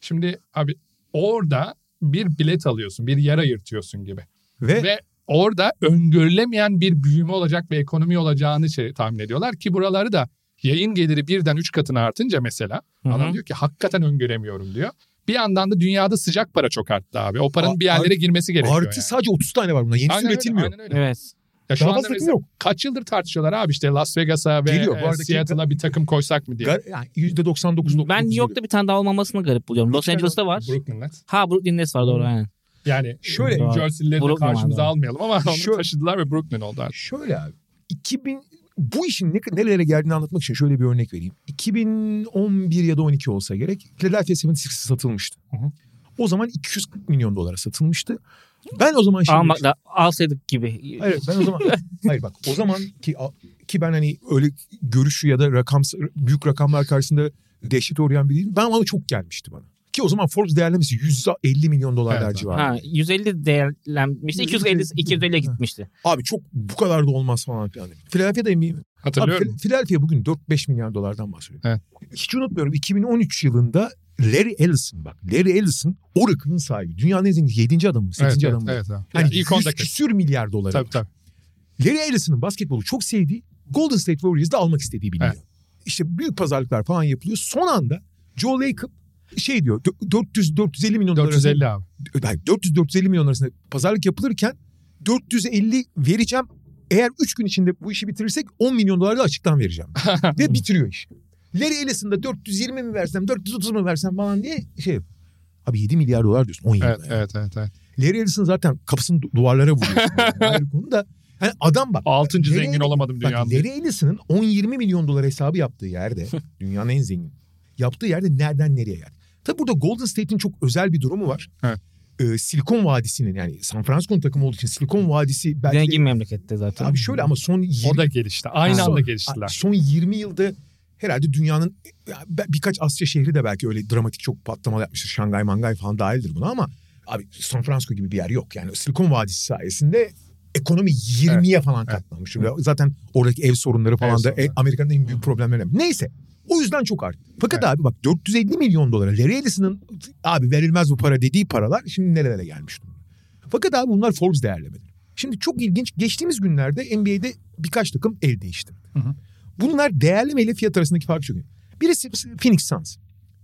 Şimdi abi orada bir bilet alıyorsun. Bir yer ayırtıyorsun gibi.
Ve,
Ve orada öngörülemeyen bir büyüme olacak ve ekonomi olacağını şey tahmin ediyorlar ki buraları da yayın geliri birden üç katına artınca mesela
Hı hı.
adam diyor ki hakikaten öngöremiyorum diyor. Bir yandan da dünyada sıcak para çok arttı abi. O paranın
A-
bir yerlere girmesi gerekiyor.
artı
yani.
sadece 30 tane var bunda. Yenisi
Aynen öyle,
üretilmiyor.
aynen öyle.
Evet.
Ya şu
Daha
anda mesela
yok.
kaç yıldır tartışıyorlar abi işte Las Vegas'a ve
Geliyor,
e, Seattle'a bir takım koysak mı diye.
Gar- yani %99.9
Ben New York'ta bir tane daha olmamasını garip buluyorum. Los Angeles'ta var.
Brooklyn Nets.
Ha Brooklyn Nets var doğru
Hmm.
aynen.
Yani
Şöyle-
New Jersey'lileri de karşımıza
vardı.
almayalım ama onu
Şöyle-
taşıdılar ve Brooklyn oldu artık.
Şöyle abi. 2000 bu işin ne, nerelere geldiğini anlatmak için şöyle bir örnek vereyim. 2011 ya da 12 olsa gerek Philadelphia 76 satılmıştı.
Hı hı.
O zaman 240 milyon dolara satılmıştı. Ben o zaman şey
Almak da alsaydık gibi.
Hayır ben o zaman hayır bak o zaman ki ki ben hani öyle görüşü ya da rakam büyük rakamlar karşısında dehşet uğrayan biriyim. Ben ama çok gelmişti bana. Ki o zaman Forbes değerlemesi 150 milyon dolarlar
Evet,
civarında.
Ha 150 değerlenmişti. 250 250'ye gitmişti.
Abi çok bu kadar da olmaz falan filan. Philadelphia'da. Abi
Hatırlıyorum.
Phil- Philadelphia bugün 4-5 milyar dolardan bahsediyor.
Evet.
Hiç unutmuyorum 2013 yılında Larry Ellison bak Larry Ellison Oracle'ın sahibi. Dünyanın en zengin 7. adamı mı 8.
evet,
adamı
evet,
mı?
evet, evet.
Hani
Yani ilk
100
ondaki.
küsür milyar doları.
Tabii
var.
tabii.
Larry Ellison'ın basketbolu çok sevdiği Golden State Warriors'da almak istediği biliniyor.
Evet.
İşte büyük pazarlıklar falan yapılıyor. Son anda Joe Lacob şey diyor 400 450 milyon dolar
450 abi.
arasında- 400 450 milyon arasında pazarlık yapılırken 450 vereceğim. Eğer 3 gün içinde bu işi bitirirsek 10 milyon dolar da açıktan vereceğim. Ve bitiriyor iş. Larry Ellison'da 420 mi versem 430 mu versem falan diye şey Abi 7 milyar dolar diyorsun 10 yılda.
Evet,
yani.
evet, evet, evet.
Larry Ellison zaten kapısını du- duvarlara vuruyor. Yani ayrı konu da. Hani adam bak.
Altıncı
Larry-
zengin olamadım
Bak
dünyada.
Larry Ellison'ın 10-20 milyon dolar hesabı yaptığı yerde dünyanın en zengin. Yaptığı yerde nereden nereye geldi? Tabi burada Golden State'in çok özel bir durumu var.
Evet.
Ee, Silikon Vadisi'nin yani San Francisco'nun takımı olduğu için Silikon Vadisi belki de-
Zengin memlekette zaten.
Abi şöyle ama son 20,
O da gelişti. Aynı
son-
anda geliştiler.
Son 20 yılda herhalde dünyanın birkaç Asya şehri de belki öyle dramatik çok patlamalar yapmıştır. Şangay Mangay falan dahildir buna ama abi San Francisco gibi bir yer yok. Yani Silikon Vadisi sayesinde ekonomi 20'ye falan
Evet.
katlanmış. Ve Zaten oradaki ev sorunları falan
Ev
da
sorunları.
e, Amerika'nın en büyük problemlerinden. Neyse. O yüzden çok arttı. Fakat abi bak 450 milyon dolara Larry Ellison'ın abi verilmez bu para dediği paralar şimdi nerelere gelmiş durumda. Fakat abi bunlar Forbes değerlemeleri. Şimdi çok ilginç. Geçtiğimiz günlerde NBA'de birkaç takım el değiştirdi.
Hı hı.
Bunlar değerleme ile fiyat arasındaki fark çok. önemli. Birisi Phoenix Suns.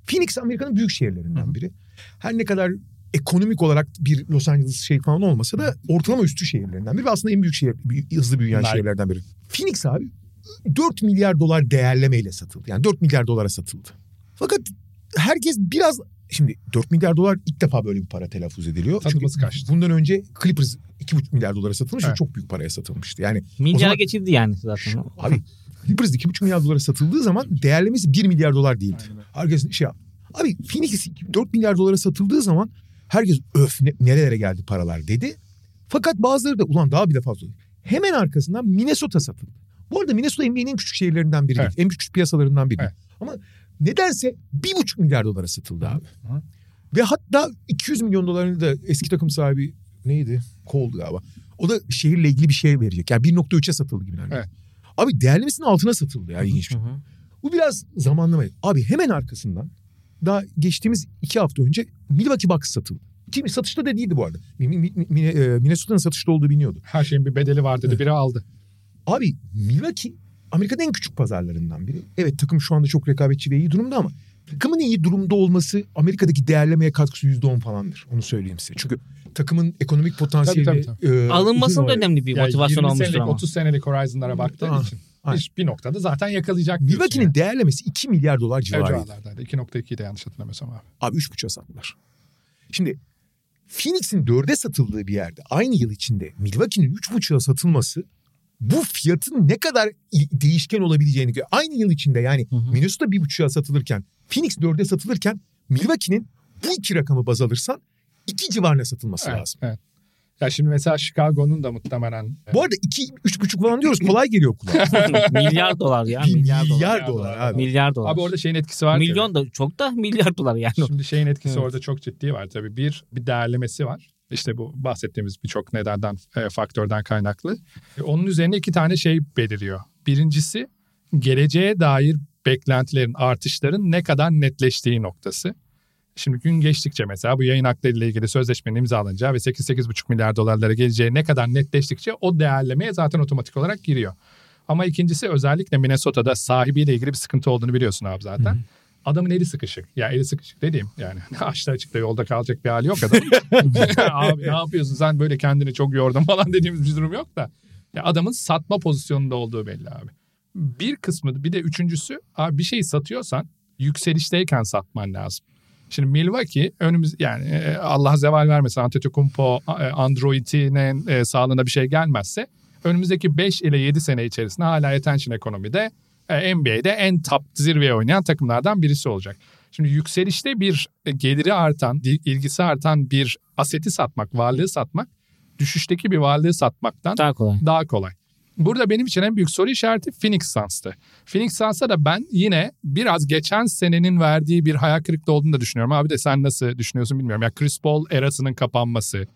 Phoenix Amerika'nın büyük şehirlerinden
Hı hı.
biri. Her ne kadar ekonomik olarak bir Los Angeles şey falan olmasa da ortalama üstü şehirlerinden biri ve aslında en büyük şehir, hızlı büyüyen şehirlerden biri. Phoenix abi 4 milyar dolar değerlemeyle satıldı. Yani 4 milyar dolara satıldı. Fakat herkes biraz şimdi 4 milyar dolar ilk defa böyle bir para telaffuz ediliyor.
Tadımız
Çünkü
kaçtı.
bundan önce Clippers 2,5 milyar dolara satılmış ve
Evet.
çok büyük paraya satılmıştı. Yani
Milyara
O zaman-
geçildi yani zaten.
Abi Clippers 2,5 milyar dolara satıldığı zaman değerlemesi 1 milyar dolar değildi.
Aynen.
Herkes şey yap. Abi Phoenix 4 milyar dolara satıldığı zaman herkes öf ne- nerelere geldi paralar dedi. Fakat bazıları da ulan daha bile fazla. Hemen arkasından Minnesota satıldı. Bu arada Minnesota NBA'nin en küçük şehirlerinden biri.
Evet.
En küçük piyasalarından biri.
Evet.
Ama nedense 1,5 milyar dolara satıldı abi.
Hı.
Ve hatta 200 milyon dolarını da eski takım sahibi neydi? Cole'du galiba. O da şehirle ilgili bir şey verecek. Yani 1.3'e satıldı gibi.
Evet.
Abi değerlemesinin altına satıldı ya ilginç bir
Hı
şey.
hı.
Bu biraz zamanlama. Abi hemen arkasından daha geçtiğimiz iki hafta önce Milwaukee Bucks satıldı. Kim satışta da değildi bu arada. E, Minnesota'nın satışta olduğu biliniyordu.
Her şeyin bir bedeli var dedi. Biri aldı.
Abi Milwaukee Amerika'nın en küçük pazarlarından biri. Evet takım şu anda çok rekabetçi ve iyi durumda ama takımın iyi durumda olması Amerika'daki değerlemeye katkısı %10 falandır. Onu söyleyeyim size. Çünkü takımın ekonomik potansiyeli...
Tabii, tabii,
e,
Alınmasının da önemli bir
Yani
motivasyon
20
olmuştur
senelik,
ama.
30 senelik horizonlara baktığın için
Aynen.
bir, noktada zaten yakalayacak
Milwaukee'nin
yani.
değerlemesi 2 milyar dolar
Evet,
civarıydı.
civarlardaydı. 2.2 de yanlış hatırlamıyorsam abi.
Abi 3.5'a sattılar. Şimdi Phoenix'in 4'e satıldığı bir yerde aynı yıl içinde Milwaukee'nin 3.5'a satılması bu fiyatın ne kadar değişken olabileceğini gö- aynı yıl içinde yani
Hı hı.
Minnesota 1.5'a satılırken Phoenix 4'e satılırken Milwaukee'nin bu iki rakamı baz alırsan iki civarına satılması
Evet,
lazım.
evet. Ya şimdi mesela Chicago'nun da muhtemelen
Bu arada 2 3,5 falan diyoruz kolay geliyor kulağa.
milyar dolar ya.
Bir
Milyar, dolar.
milyar dolar abi.
Milyar dolar.
Abi orada şeyin etkisi var.
Milyon da çok da milyar dolar yani.
tabii. Şimdi şeyin etkisi
Evet.
orada çok ciddi var tabii. Bir, bir değerlemesi var. İşte bu bahsettiğimiz birçok nedenden, e, faktörden kaynaklı. E, onun üzerine iki tane şey beliriyor. Birincisi geleceğe dair beklentilerin, artışların ne kadar netleştiği noktası. Şimdi gün geçtikçe mesela bu yayın haklarıyla ilgili sözleşmenin imzalanacağı ve 8-8,5 milyar dolarlara geleceği ne kadar netleştikçe o değerlemeye zaten otomatik olarak giriyor. Ama ikincisi özellikle Minnesota'da sahibiyle ilgili bir sıkıntı olduğunu biliyorsun abi zaten. Adamın eli sıkışık. Ya eli sıkışık dediğim yani açta açıkta yolda kalacak bir hali yok adamın. abi ne yapıyorsun sen böyle kendini çok yordun falan dediğimiz bir durum yok da. Ya adamın satma pozisyonunda olduğu belli abi. Bir kısmı bir de üçüncüsü abi bir şeyi satıyorsan yükselişteyken satman lazım. Şimdi Milwaukee önümüz yani e, Allah zeval vermesin Antetokounmpo e, Android'ine e, sağlığına bir şey gelmezse önümüzdeki 5 ile 7 sene içerisinde hala attention ekonomide e, NBA'de en top zirveye oynayan takımlardan birisi olacak. Şimdi yükselişte bir e, geliri artan, ilgisi artan bir aseti satmak, varlığı satmak düşüşteki bir varlığı satmaktan
Daha kolay.
daha kolay. Burada benim için en büyük soru işareti Phoenix Suns'tı. Phoenix Suns'ta da ben yine biraz geçen senenin verdiği bir hayal kırıklığı olduğunu da düşünüyorum. Abi de sen nasıl düşünüyorsun bilmiyorum. Ya Chris Paul erasının kapanması,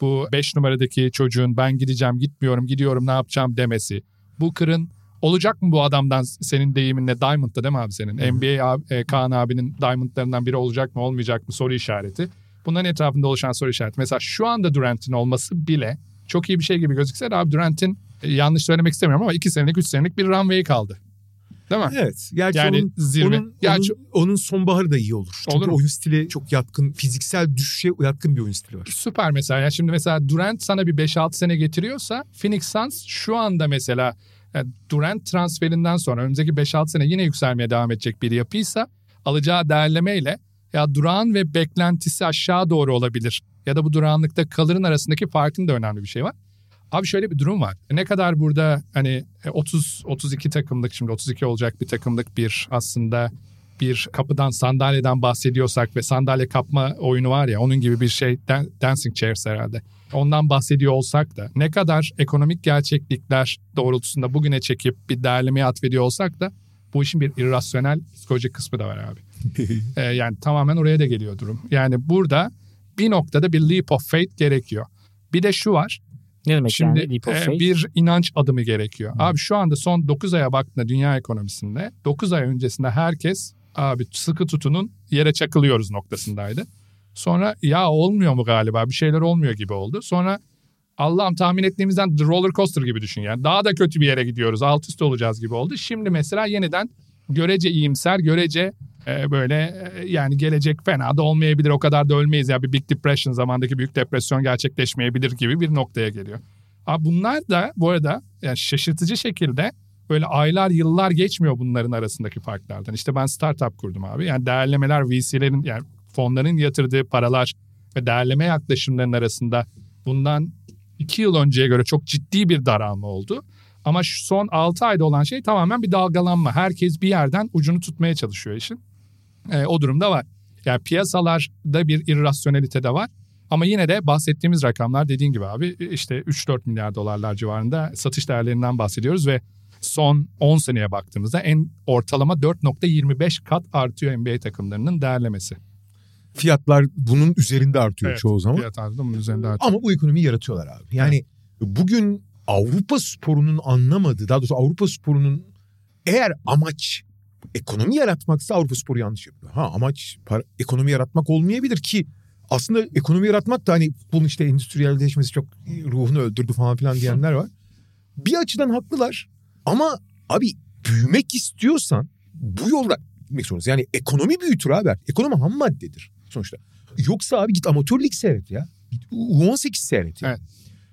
bu 5 numaradaki çocuğun ben gideceğim, gitmiyorum, gidiyorum, ne yapacağım demesi. Booker'ın olacak mı bu adamdan senin deyiminle Diamond'da değil mi abi senin? NBA abi, e, Kaan abinin Diamond'larından biri olacak mı olmayacak mı soru işareti. Bunların etrafında oluşan soru işareti. Mesela şu anda Durant'in olması bile çok iyi bir şey gibi gözükse de abi Durant'in e, yanlış söylemek istemiyorum ama 2 senelik 3 senelik bir runway kaldı. Değil mi?
Evet. Gerçi
Yani
onun,
zirve.
onun,
Gerçi-
onun, onun sonbaharı da iyi olur. Çünkü
Olur mu?
oyun stili çok yatkın. Fiziksel düşüşe yatkın bir oyun stili var.
Süper mesela. Yani şimdi mesela Durant sana bir 5-6 sene getiriyorsa Phoenix Suns şu anda mesela yani Durant transferinden sonra önümüzdeki 5-6 sene yine yükselmeye devam edecek bir yapıysa alacağı değerlemeyle ya durağan ve beklentisi aşağı doğru olabilir. Ya da bu durağanlıkta kalırın arasındaki farkın da önemli bir şey var. Abi şöyle bir durum var. Ne kadar burada hani 30 32 takımlık şimdi 32 olacak bir takımlık bir aslında bir kapıdan sandalyeden bahsediyorsak ve sandalye kapma oyunu var ya onun gibi bir şey Dan- Dancing Chairs herhalde. Ondan bahsediyor olsak da ne kadar ekonomik gerçeklikler doğrultusunda bugüne çekip bir değerlemeye atfediyor olsak da bu işin bir irrasyonel psikolojik kısmı da var abi. Ee, yani tamamen oraya da geliyor durum. Yani burada bir noktada bir leap of faith gerekiyor. Bir de şu var.
Ne demek
Şimdi
yani? Leap of
e,
faith?
bir inanç adımı gerekiyor. Abi şu anda son 9 aya baktığında dünya ekonomisinde 9 ay öncesinde herkes abi sıkı tutunun yere çakılıyoruz noktasındaydı. Sonra ya olmuyor mu galiba bir şeyler olmuyor gibi oldu. Sonra Allah'ım tahmin ettiğimizden roller coaster gibi düşün yani. Daha da kötü bir yere gidiyoruz alt üst olacağız gibi oldu. Şimdi mesela yeniden görece iyimser görece e, böyle e, yani gelecek fena da olmayabilir o kadar da ölmeyiz ya bir Big Depression zamandaki büyük depresyon gerçekleşmeyebilir gibi bir noktaya geliyor. Abi bunlar da bu arada yani şaşırtıcı şekilde böyle aylar yıllar geçmiyor bunların arasındaki farklardan. İşte ben startup kurdum abi. Yani değerlemeler VC'lerin yani fonların yatırdığı paralar ve değerleme yaklaşımlarının arasında bundan iki yıl önceye göre çok ciddi bir daralma oldu. Ama şu son 6 ayda olan şey tamamen bir dalgalanma. Herkes bir yerden ucunu tutmaya çalışıyor işin. Ee, o durumda var. Yani piyasalarda bir irrasyonelite de var. Ama yine de bahsettiğimiz rakamlar dediğin gibi abi işte 3-4 milyar dolarlar civarında satış değerlerinden bahsediyoruz ve son 10 seneye baktığımızda en ortalama 4.25 kat artıyor NBA takımlarının değerlemesi.
Fiyatlar bunun üzerinde artıyor
Evet,
çoğu zaman.
Fiyat artışı da bunun üzerinde artıyor.
Ama bu ekonomiyi yaratıyorlar abi. Yani bugün Avrupa sporunun anlamadığı, daha doğrusu Avrupa sporunun eğer amaç ekonomi yaratmaksa Avrupa sporu yanlış yapıyor. Ha amaç para, ekonomi yaratmak olmayabilir ki aslında ekonomi yaratmak da hani futbolun işte endüstriyelleşmesi çok ruhunu öldürdü falan filan diyenler var. Bir açıdan haklılar ama abi büyümek istiyorsan bu yolda gitmek zorundasın. Yani ekonomi büyütür abi. Ekonomi ham maddedir sonuçta. Yoksa abi git amatör lig seyret ya. Git U18 seyret ya.
Evet.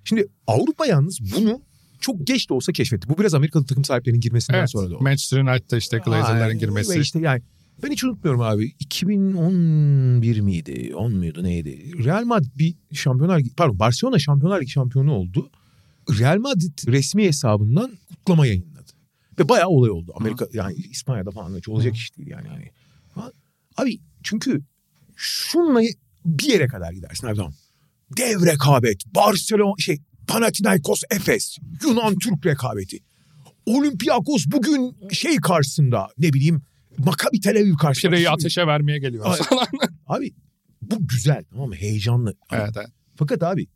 Şimdi Avrupa yalnız bunu çok geç de olsa keşfetti. Bu biraz Amerikalı takım sahiplerinin girmesinden
Evet,
sonra da oldu.
Manchester United'da işte Glazer'ların girmesi.
İşte yani ben hiç unutmuyorum abi. 2011 miydi? 10 muydu neydi? Real Madrid bir şampiyonlar pardon Barcelona şampiyonlar ligi şampiyonu oldu. Real Madrid resmi hesabından kutlama yayınladı. Ve bayağı olay oldu. Amerika yani İspanya'da falan hiç olacak iş değil yani. yani. Abi çünkü şunla bir yere kadar gidersin abi tamam. dev rekabet. Barcelona şey Panathinaikos Efes. Yunan Türk rekabeti. Olympiakos bugün şey karşısında ne bileyim Maccabi Tel Aviv karşısında.
Pireyi ateşe vermeye geliyor.
Ay. Abi bu güzel tamam mı? Heyecanlı.
Evet, evet.
Fakat abi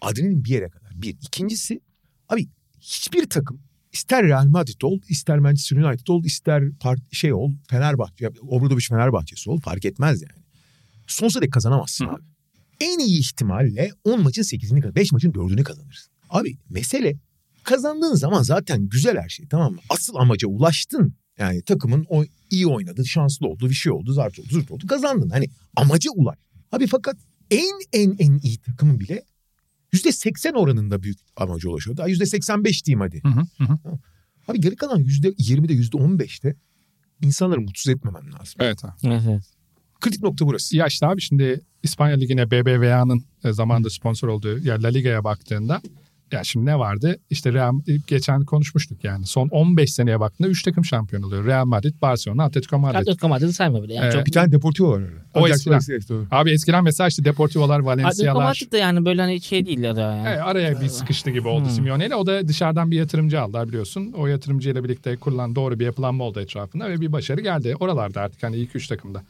adrenalin bir yere kadar. Bir. İkincisi abi hiçbir takım ister Real Madrid ol, ister Manchester United ol, ister part, şey ol, Fenerbahçe, Obradoviç Fenerbahçesi ol fark etmez yani. Sonsuza dek kazanamazsın
Hı.
abi. En iyi ihtimalle 10 maçın 8'ini kazanırsın. 5 maçın 4'ünü kazanırsın. Abi mesele kazandığın zaman zaten güzel her şey tamam mı? Asıl amaca ulaştın. Yani takımın o iyi oynadı, şanslı oldu, bir şey oldu, zart oldu, zırt oldu. Kazandın. Hani amaca ulaş. Abi fakat en en en iyi takımın bile %80 oranında büyük amaca ulaşıyor. Daha %85 diyeyim hadi.
Hı hı, hı.
Abi geri kalan %20'de %15'te insanları mutsuz etmemen lazım.
Evet abi.
Evet.
Kritik nokta burası.
Ya işte abi şimdi İspanya Ligi'ne BBVA'nın e, zamanında sponsor olduğu ya La Liga'ya baktığında ya şimdi ne vardı? İşte Real, geçen konuşmuştuk yani. Son 15 seneye baktığında 3 takım şampiyon oluyor. Real Madrid, Barcelona, Atletico Madrid.
Atletico Madrid'i sayma bile. Yani
Evet.
çok
Bir tane Deportivo var öyle.
O eskiden.
Doğru.
Abi eskiden mesela işte Deportivo'lar,
Atletico
Valencia'lar.
Madrid de yani böyle hani şey değil ya da yani.
Evet, araya bir sıkıştı gibi oldu
Hmm.
Simeone ile. O da dışarıdan bir yatırımcı aldılar biliyorsun. O yatırımcıyla birlikte kurulan doğru bir yapılanma oldu etrafında ve bir başarı geldi. Oralarda artık hani ilk üç takımda.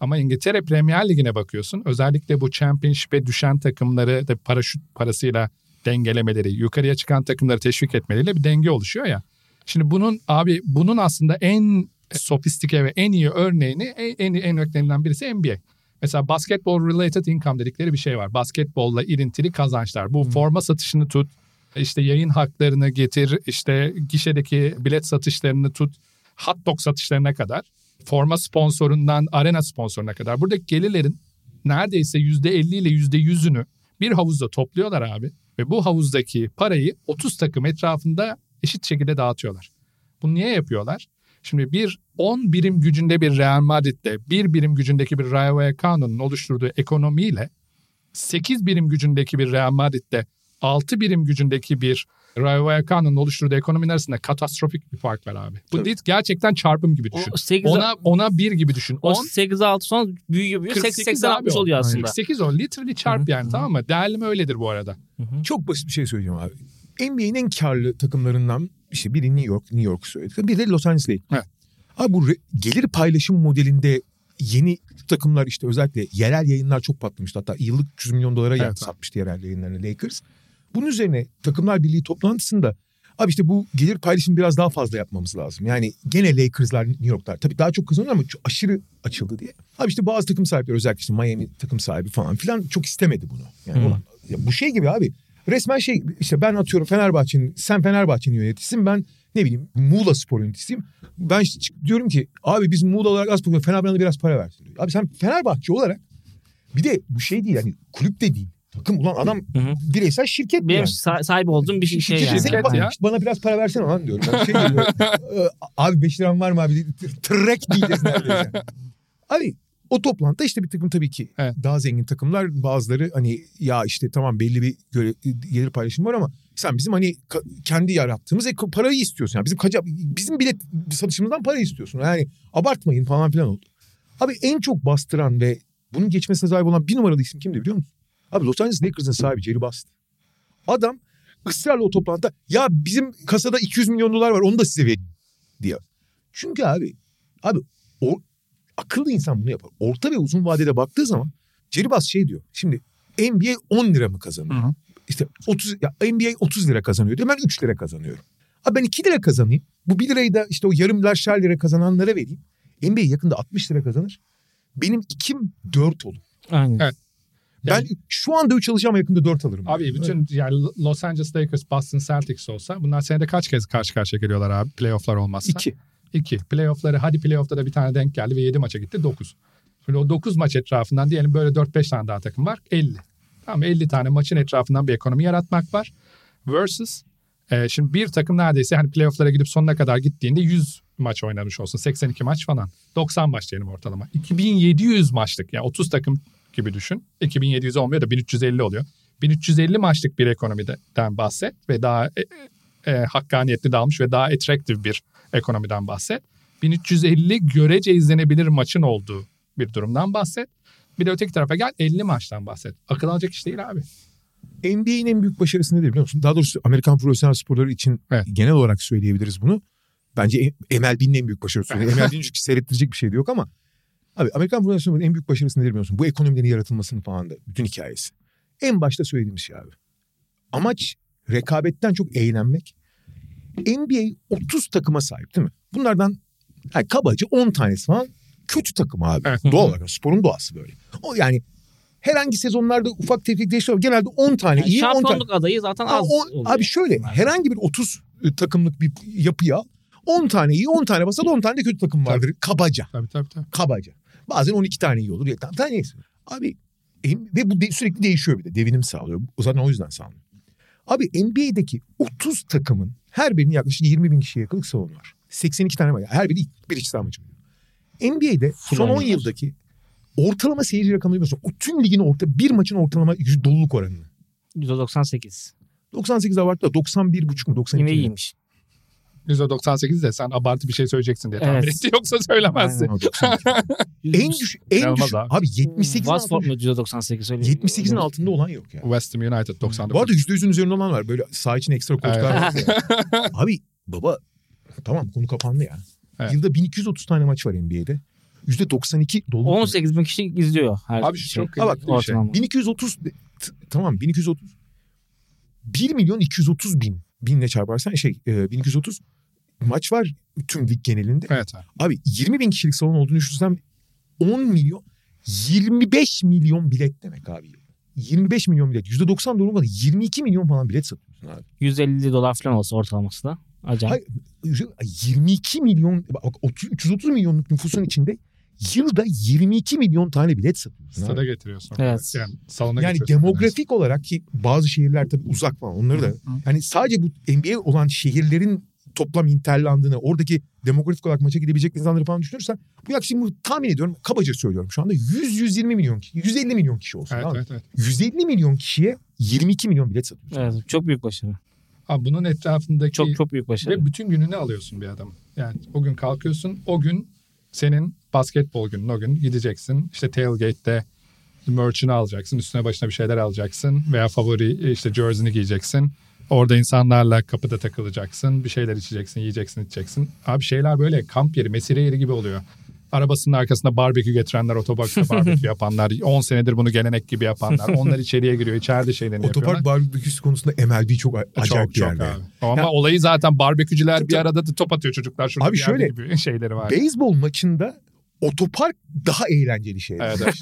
Ama İngiltere Premier Ligi'ne bakıyorsun. Özellikle bu Championship'e düşen takımları da paraşüt parasıyla dengelemeleri, yukarıya çıkan takımları teşvik etmeleriyle bir denge oluşuyor ya. Şimdi bunun abi bunun aslında en sofistike ve en iyi örneğini en en, en örneklerinden birisi NBA. Mesela basketball related income dedikleri bir şey var. Basketbolla ilintili kazançlar. Bu forma satışını tut, işte yayın haklarını getir, işte gişedeki bilet satışlarını tut, hot dog satışlarına kadar, forma sponsorundan arena sponsoruna kadar. Buradaki gelirlerin neredeyse %50 ile %100'ünü bir havuzda topluyorlar abi. Ve bu havuzdaki parayı 30 takım etrafında eşit şekilde dağıtıyorlar. Bunu niye yapıyorlar? Şimdi bir 10 birim gücünde bir Real Madrid'de bir birim gücündeki bir Rayo Vallecano'nun oluşturduğu ekonomiyle 8 birim gücündeki bir Real Madrid'de 6 birim gücündeki bir Rayo Vallecano'nun oluşturduğu ekonominin arasında katastrofik bir fark var abi. Bu
Tabii.
değil gerçekten çarpım gibi düşün.
O 8
Ona ona bir gibi düşün.
o
10
8 6 son büyüyor büyüyor 80 80
abi
60
o.
oluyor aslında.
8 o literally çarp
Hı hı,
yani
hı.
tamam mı? Değerleme öyledir bu arada.
Çok basit bir şey söyleyeceğim abi. NBA'nin en karlı takımlarından işte biri New York, New York söyledik. Bir de Los Angeles Lakers.
Evet.
Abi bu re- gelir paylaşım modelinde yeni takımlar işte özellikle yerel yayınlar çok patlamıştı. Hatta yıllık 300 milyon dolara
evet.
satmıştı yerel yayınlarını Lakers. Bunun üzerine Takımlar Birliği toplantısında abi işte bu gelir paylaşımı biraz daha fazla yapmamız lazım. Yani gene Lakers'lar, New York'lar tabii daha çok kazanıyor ama çok aşırı açıldı diye. Abi işte bazı takım sahipleri özellikle işte Miami takım sahibi falan filan çok istemedi bunu. Yani
Hı.
ulan, ya bu şey gibi abi. Resmen şey işte ben atıyorum Fenerbahçe'nin sen Fenerbahçe'nin yöneticisin ben ne bileyim Muğla spor yöneticisiyim. Ben işte diyorum ki abi biz Muğla olarak az para Fenerbahçe'ne biraz para versin. Abi sen Fenerbahçe olarak bir de bu şey değil yani kulüp de değil. Takım ulan adam
Hı hı.
bireysel şirket bu
Benim
yani.
sa- sahip olduğum bir şey, şey yani.
şirket
bak,
ya.
Bana biraz para versene lan diyorum. Ben şey diyorum, "Ee, abi 5 liram var mı abi? Trek diyeceğiz neredeyse. Abi o toplantıda işte bir takım tabii ki
Evet.
daha zengin takımlar bazıları hani ya işte tamam belli bir göre, gelir paylaşımı var ama sen bizim hani kendi yarattığımız ek- parayı istiyorsun. Yani bizim kaca, bizim bilet satışımızdan para istiyorsun. Yani abartmayın falan filan oldu. Abi en çok bastıran ve bunun geçmesine sahip olan bir numaralı isim kimdi biliyor musun? Abi Los Angeles Lakers'ın sahibi Jerry Bust. Adam ısrarla o toplantıda ya bizim kasada 200 milyon dolar var onu da size vereyim diyor. Çünkü abi abi o akıllı insan bunu yapar. Orta ve uzun vadede baktığı zaman Jerry Bust şey diyor. Şimdi NBA 10 lira mı kazanıyor?
Hı hı.
İşte 30 ya NBA 30 lira kazanıyor diyor. Ben 3 lira kazanıyorum. Abi ben 2 lira kazanayım. Bu 1 lirayı da işte o yarım lirşer lira kazananlara vereyim. NBA yakında 60 lira kazanır. Benim ikim 4 olur.
Aynen.
Evet.
Ben şu anda 3 alacağım yakında 4 alırım.
Abi bütün yani Los Angeles Lakers, Boston Celtics olsa bunlar senede kaç kez karşı karşıya geliyorlar abi playofflar olmazsa?
2.
İki. Playoff'ları hadi playoff'ta da bir tane denk geldi ve 7 maça gitti 9. Şimdi o 9 maç etrafından diyelim böyle 4-5 tane daha takım var 50. Tamam 50 tane maçın etrafından bir ekonomi yaratmak var. Versus e, şimdi bir takım neredeyse hani playoff'lara gidip sonuna kadar gittiğinde 100 maç oynamış olsun. 82 maç falan. 90 maç diyelim ortalama. 2700 maçlık yani 30 takım gibi düşün. 2700 olmuyor da 1350 oluyor. 1350 maçlık bir ekonomiden bahset ve daha e, e, hakkaniyetli dalmış ve daha attractive bir ekonomiden bahset. 1350 görece izlenebilir maçın olduğu bir durumdan bahset. Bir de öteki tarafa gel 50 maçtan bahset. Akıl alacak iş değil abi.
NBA'in en büyük başarısı nedir biliyor musun? Daha doğrusu Amerikan profesyonel sporları için
Evet.
genel olarak söyleyebiliriz bunu. Bence MLB'nin en büyük başarısı. MLB'nin çünkü seyrettirecek bir şey de yok ama abi Amerikan sporların en büyük başarısı nedir biliyor musun? Bu ekonomilerin yaratılmasının falan da bütün hikayesi. En başta söylediğimiz şey abi. Amaç rekabetten çok eğlenmek. NBA 30 takıma sahip değil mi? Bunlardan yani kabaca 10 tanesi falan kötü takım abi.
Evet.
Doğal olarak sporun doğası böyle. O yani herhangi sezonlarda ufak tefek değişiyor. Genelde 10 tane
Yani
iyi 10 tane.
şampiyonluk adayı zaten
Ha,
az
o-
oluyor.
abi şöyle herhangi bir 30 takımlık bir yapıya al. 10 tane iyi 10 tane basat 10 tane de kötü takım vardır. Kabaca.
Tabii tabii tabii.
Kabaca. Bazen 12 tane iyi olur. Ya, tam tane neyse. Abi ve bu de- sürekli değişiyor bir de. Devinim sağlıyor. O zaten o yüzden sağlıyor. Abi NBA'deki 30 takımın her birinin yaklaşık 20 bin kişiye yakınlık salonu var. 82 tane var. Her biri bir iç saha maçı. NBA'de son 10
oynuyorlar.
yıldaki ortalama seyirci rakamını biliyorsun. O tüm ligin orta bir maçın ortalama doluluk oranını.
%98.
98 abarttı da 91 buçuk mu 92
Yine
mi?
iyiymiş.
%98 de sen abartı bir şey söyleyeceksin diye tahmin
Evet.
etti. Yoksa söylemezsin.
Ha, 92. en düş en
İnanılmaz
düş
abi.
abi 78'in
Watford
altında,
mu %98 öyle.
78'in altında olan yok ya.
West Ham United 99.
Bu arada %100'ün üzerinde olan var. Böyle saha için ekstra koltuklar var. abi baba tamam konu kapandı ya.
Evet.
Yılda 1230 tane maç var NBA'de. %92 dolu.
18 bin kişi izliyor her
Abi
şey.
çok
Ha bak,
kıymetli bir şey.
ortalama.
1230 de- t- tamam 1230 1 milyon 230 bin binle çarparsan şey e, 1230 maç var tüm lig genelinde.
Evet abi.
Abi 20 bin kişilik salon olduğunu düşünsem 10 milyon 25 milyon bilet demek abi. 25 milyon bilet. %90 dolmadı. 22 milyon falan bilet satıyorsun abi.
150 dolar falan olsa ortalaması da. Acayip.
Hayır, 22 milyon, bak 30 330 milyonluk nüfusun içinde yılda 22 milyon tane bilet satıyorsun.
Stada getiriyorsun.
Evet.
Yani salona
Yani demografik olarak ki bazı şehirler tabii uzak falan onları da yani sadece bu NBA olan şehirlerin toplam interlandığını oradaki demografik olarak maça gidebilecek insanları falan düşünürsen bu yaklaşık bu tahmin ediyorum kabaca söylüyorum şu anda 100-120 milyon kişi 150 milyon kişi olsun.
Evet, evet, evet.
150 milyon kişiye 22 milyon bilet satıyorsun.
Evet, çok büyük başarı.
Abi bunun etrafındaki
Çok çok büyük başarı.
ve bütün gününü alıyorsun bir adamın. Yani o gün kalkıyorsun o gün senin basketbol günün o gün gideceksin. İşte tailgate'de merch'ını alacaksın. Üstüne başına bir şeyler alacaksın. Veya favori işte jersey'ni giyeceksin. Orada insanlarla kapıda takılacaksın. Bir şeyler içeceksin, yiyeceksin, içeceksin. Abi şeyler böyle kamp yeri, mesire yeri gibi oluyor. Arabasının arkasında barbekü getirenler, otoparkta barbekü yapanlar, 10 senedir bunu gelenek gibi yapanlar. Onlar içeriye giriyor, içeride şeylerini yapıyorlar.
Otopark barbeküsü konusunda MLB çok acayip
çok
bir yerde.
abi. Ama
Ya-
olayı zaten barbekücüler bir
Tabii.
arada da top atıyor çocuklar. Şurada
Abi
bir
şöyle,
gibi şeyleri var.
Beyzbol maçında otopark daha eğlenceli şey.
Evet, evet.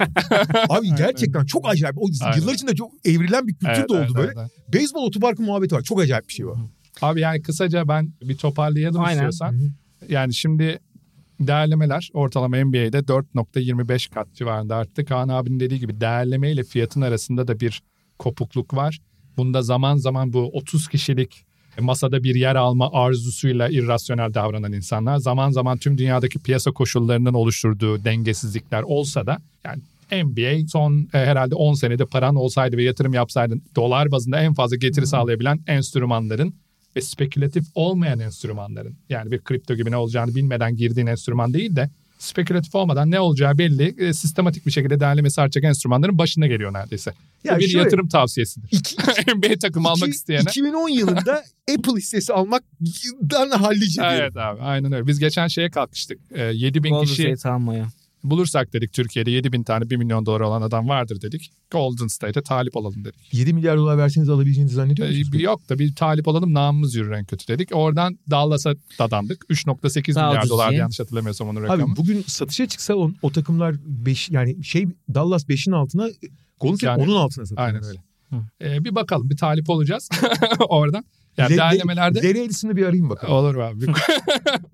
Abi gerçekten çok acayip. O
Aynen.
yıllar içinde çok evrilen bir kültür
Evet,
de oldu
evet,
böyle.
evet, evet.
Beyzbol otoparkı muhabbeti var. Çok acayip bir şey var.
Abi yani kısaca ben bir toparlayalım
Aynen.
istiyorsan. Yani şimdi değerlemeler ortalama NBA'de 4.25 kat civarında arttı. Kaan abinin dediği gibi değerleme ile fiyatın arasında da bir kopukluk var. Bunda zaman zaman bu 30 kişilik masada bir yer alma arzusuyla irrasyonel davranan insanlar zaman zaman tüm dünyadaki piyasa koşullarının oluşturduğu dengesizlikler olsa da yani NBA son e, herhalde 10 senede paran olsaydı ve yatırım yapsaydın dolar bazında en fazla getiri sağlayabilen enstrümanların ve spekülatif olmayan enstrümanların yani bir kripto gibi ne olacağını bilmeden girdiğin enstrüman değil de spekülatif olmadan ne olacağı belli e, sistematik bir şekilde değerlemesi artacak enstrümanların başına geliyor neredeyse.
Ya
Bu bir
şöyle-
yatırım tavsiyesidir.
İki,
NBA takımı almak
iki-
isteyene.
2010 yılında Apple hissesi almaktan hallice.
Evet abi aynen öyle. Biz geçen şeye kalkıştık. 7 bin
Golden
kişi
State almaya.
Bulursak dedik Türkiye'de 7 bin tane 1 milyon dolar olan adam vardır dedik. Golden State'e talip olalım dedik.
7 milyar dolar verseniz alabileceğinizi zannediyor
Ee,
musunuz?
yok da bir talip olalım namımız yürür en kötü dedik. Oradan Dallas'a dadandık. 3.8
Daha
milyar dolar
diye.
yanlış hatırlamıyorsam onun rakamı.
Abi bugün satışa çıksa o, o takımlar 5 yani şey Dallas 5'in altına Golden State
Yani-
10'un altına satıyor.
Aynen öyle. Ee, bir bakalım bir talip olacağız oradan. Yani
Le-
değerlemelerde
Larry Ellison'ı bir arayayım bakalım.
olur abi.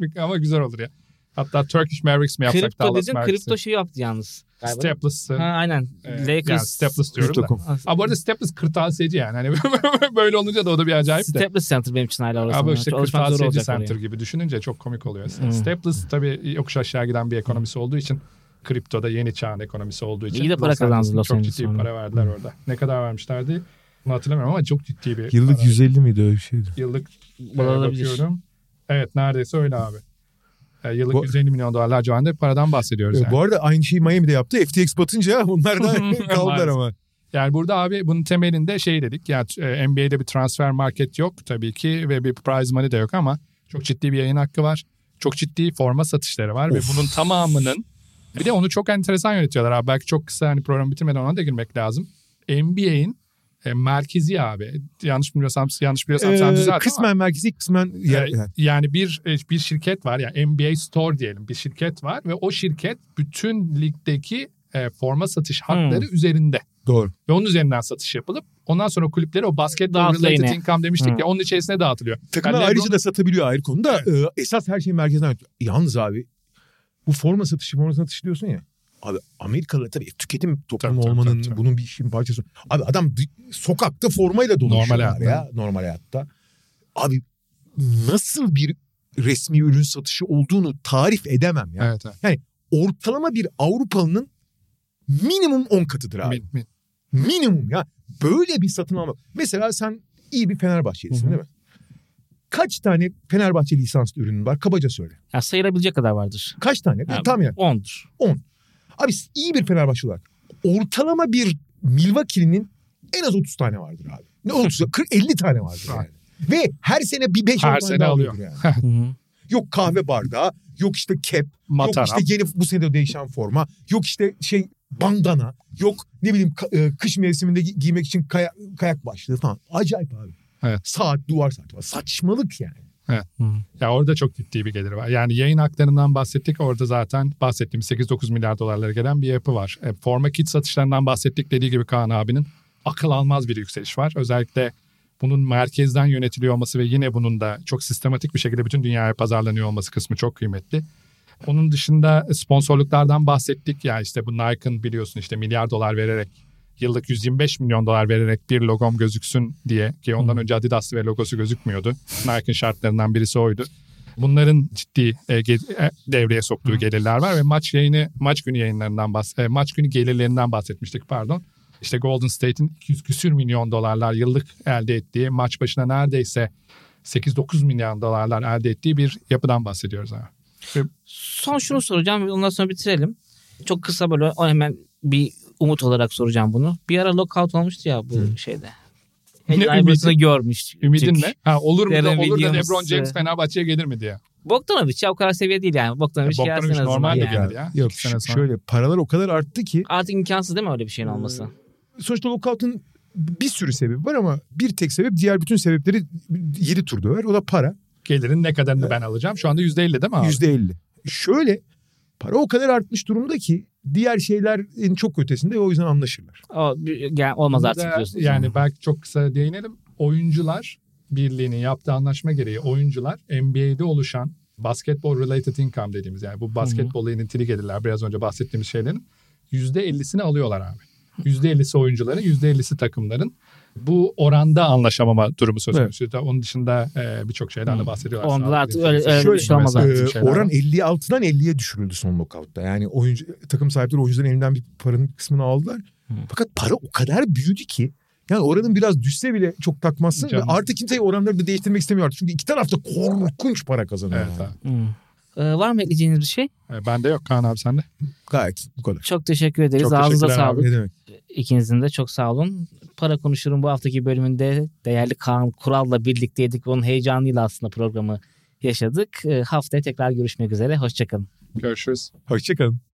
Bir- Ama güzel olur ya. Hatta Turkish Mavericks mi yapsak
Kripto
Dallas
dedin kripto şey yaptı yalnız.
Stepless'ı.
Ha, aynen.
e, yani
Lakers.
Stepless diyorum da.
Crypto.com.
Abi bu arada Stepless kırtasiyeci yani. Hani böyle olunca da o da bir acayip de.
Staples Center benim için hala orası.
Abi işte kırtasiyeci center
oraya.
gibi düşününce çok komik oluyor.
Hmm.
Staples tabii yokuş aşağı giden bir ekonomisi olduğu için kriptoda yeni çağın ekonomisi olduğu için
İyi de para kazandı Los
çok ciddi bir
sonra.
para verdiler orada. Ne kadar vermişlerdi? Bunu hatırlamıyorum ama çok ciddi bir
Yıllık
para.
150 miydi öyle bir şeydi.
Yıllık e,
Olabilir.
bakıyorum. Evet neredeyse öyle abi. E, yıllık
Bu-
150 milyon dolarlar civarında bir paradan bahsediyoruz.
Ee,
Yani.
Bu arada aynı şeyi Miami'de yaptı. FTX batınca onlar da kaldılar ama.
Yani burada abi bunun temelinde şey dedik. Yani e, NBA'de bir transfer market yok tabii ki ve bir prize money de yok ama çok ciddi bir yayın hakkı var. Çok ciddi forma satışları var ve
Of.
bunun tamamının bir de onu çok enteresan yönetiyorlar abi. Belki çok kısa hani programı bitirmeden ona da girmek lazım. NBA'in e, merkezi abi. Yanlış biliyorsam yanlış biliyorsam sen
Ee,
düzelt ama.
kısmen merkezi kısmen yer,
Ee, yani bir e, bir şirket var yani NBA Store diyelim bir şirket var ve o şirket bütün ligdeki e, forma satış hakları üzerinde.
doğru.
Ve onun üzerinden satış yapılıp ondan sonra kulüpleri o basketball
Dağıtılıyor
related
yine.
income demiştik
Hı.
ya onun içerisine dağıtılıyor.
Takımlar
Yani
ayrıca da satabiliyor ayrı konuda. Ee, esas her şey merkezden. Yalnız abi bu forma satışı forma satışı diyorsun ya. Abi Amerikalı tabii tüketim toplumu
Tabii,
olmanın
tabii, tabii.
bunun bir işin parçası. Abi adam sokakta formayla dolaşıyorlar
hayatta.
ya normal hayatta. Abi nasıl bir resmi ürün satışı olduğunu tarif edemem ya.
Evet, evet.
Ortalama bir Avrupalı'nın minimum 10 katıdır abi.
Min- min-
Minimum ya. Böyle bir satın alma. Mesela sen iyi bir Fenerbahçelisin değil mi? Kaç tane Fenerbahçe lisanslı ürünün var? Kabaca söyle.
Ya sayılabilecek kadar vardır.
Kaç tane?
Ya,
Tam yani.
10'dur.
Abi iyi bir Fenerbahçe olarak ortalama bir Milwaukee'nin en az 30 tane vardır abi. Ne 30? 40 50 tane vardır yani. Ve her sene bir 5
Her
tane
sene
daha
alıyor.
yani.
Hı hı.
Yok kahve bardağı, yok işte cap,
Mataram.
yok işte yeni bu sene de değişen forma, yok işte şey bandana, yok ne bileyim e, kış mevsiminde gi- giymek için kaya- kayak başlığı falan. Acayip abi.
Evet.
Saat, duvar saati var. Saçmalık yani.
Hı.
Ya orada çok ciddi bir gelir var. Yani yayın haklarından bahsettik. Orada zaten bahsettiğimiz 8-9 milyar dolarlara gelen bir yapı var. E, forma kit satışlarından bahsettik. Dediği gibi Kaan abinin akıl almaz bir yükseliş var. Özellikle bunun merkezden yönetiliyor olması ve yine bunun da çok sistematik bir şekilde bütün dünyaya pazarlanıyor olması kısmı çok kıymetli. Onun dışında sponsorluklardan bahsettik. Ya işte bu Nike'ın biliyorsun işte milyar dolar vererek yıllık 125 milyon dolar vererek bir logom gözüksün diye ki ondan önce Adidas ve logosu gözükmüyordu. Nike'ın şartlarından birisi oydu. Bunların ciddi e, ge- e, devreye soktuğu gelirler var ve maç yayını maç günü yayınlarından bahs e, maç günü gelirlerinden bahsetmiştik pardon. İşte Golden State'in 200 küsür milyon dolarlar yıllık elde ettiği maç başına neredeyse 8-9 milyon dolarlar elde ettiği bir yapıdan bahsediyoruz abi.
Son şunu soracağım ve ondan sonra bitirelim. Çok kısa böyle hemen bir umut olarak soracağım bunu. Bir ara lockout olmuştu ya bu şeyde.
Ne
Ne
ümidi?
görmüş.
Ümidin ne? Ha, olur mu da olur da LeBron James
e,
Fenerbahçe'ye gelir mi diye.
Bogdanovic ya o kadar seviye değil yani. Bogdanovic,
E,
gelsin
Bogdanovic
azından
normal de
yani.
gelir ya.
Yok
sene sonra.
şöyle paralar o kadar arttı ki
Artık imkansız değil mi öyle bir şeyin olması?
sonuçta lockout'un bir sürü sebebi var ama bir tek sebep diğer bütün sebepleri yedi tur döver. O da para.
Gelirin ne kadarını ben alacağım? Şu anda %50 değil mi abi?
Yüzde elli. Şöyle para o kadar artmış durumda ki diğer şeylerin çok ötesinde ve o yüzden anlaşırlar.
O yani olmaz artık diyorsunuz.
Yani belki çok kısa değinelim. Oyuncular Birliği'nin yaptığı anlaşma gereği oyuncular NBA'de oluşan basketball related income dediğimiz yani bu basketbolla ilintili gelirler biraz önce bahsettiğimiz şeylerin %50'sini alıyorlar abi. %50'si oyuncuların, %50'si takımların. Bu oranda anlaşamama durumu söz
Evet.
konusu. Onun dışında e, birçok şeyden de bahsediyorlar. Sağlık
artık
ilintili
öyle- öyle
bir
şey olmaz
bizim şeyler
oran
var.
56'dan 50'ye düşürüldü son lockout'ta. Yani oyuncu takım sahipleri oyuncuların elinden bir paranın bir kısmını aldılar. Fakat para o kadar büyüdü ki yani oranın biraz düşse bile çok takmazsın. Ve artık kimse oranları da değiştirmek istemiyor artık. Çünkü iki tarafta korkunç para kazanıyor.
Evet
yani.
Ee, var mı ekleyeceğiniz bir şey?
E, bende yok Kaan abi sende.
Gayet bu kadar.
Çok teşekkür ederiz.
Çok
Ağzınıza sağlık.
Ne demek?
İkinizin de çok sağ olun. Para Konuşur'un bu haftaki bölümünde değerli Kaan Kural'la birlikteydik. Onun heyecanıyla aslında programı yaşadık. Ee, haftaya tekrar görüşmek üzere. Hoşçakalın.
Görüşürüz.
Hoşçakalın.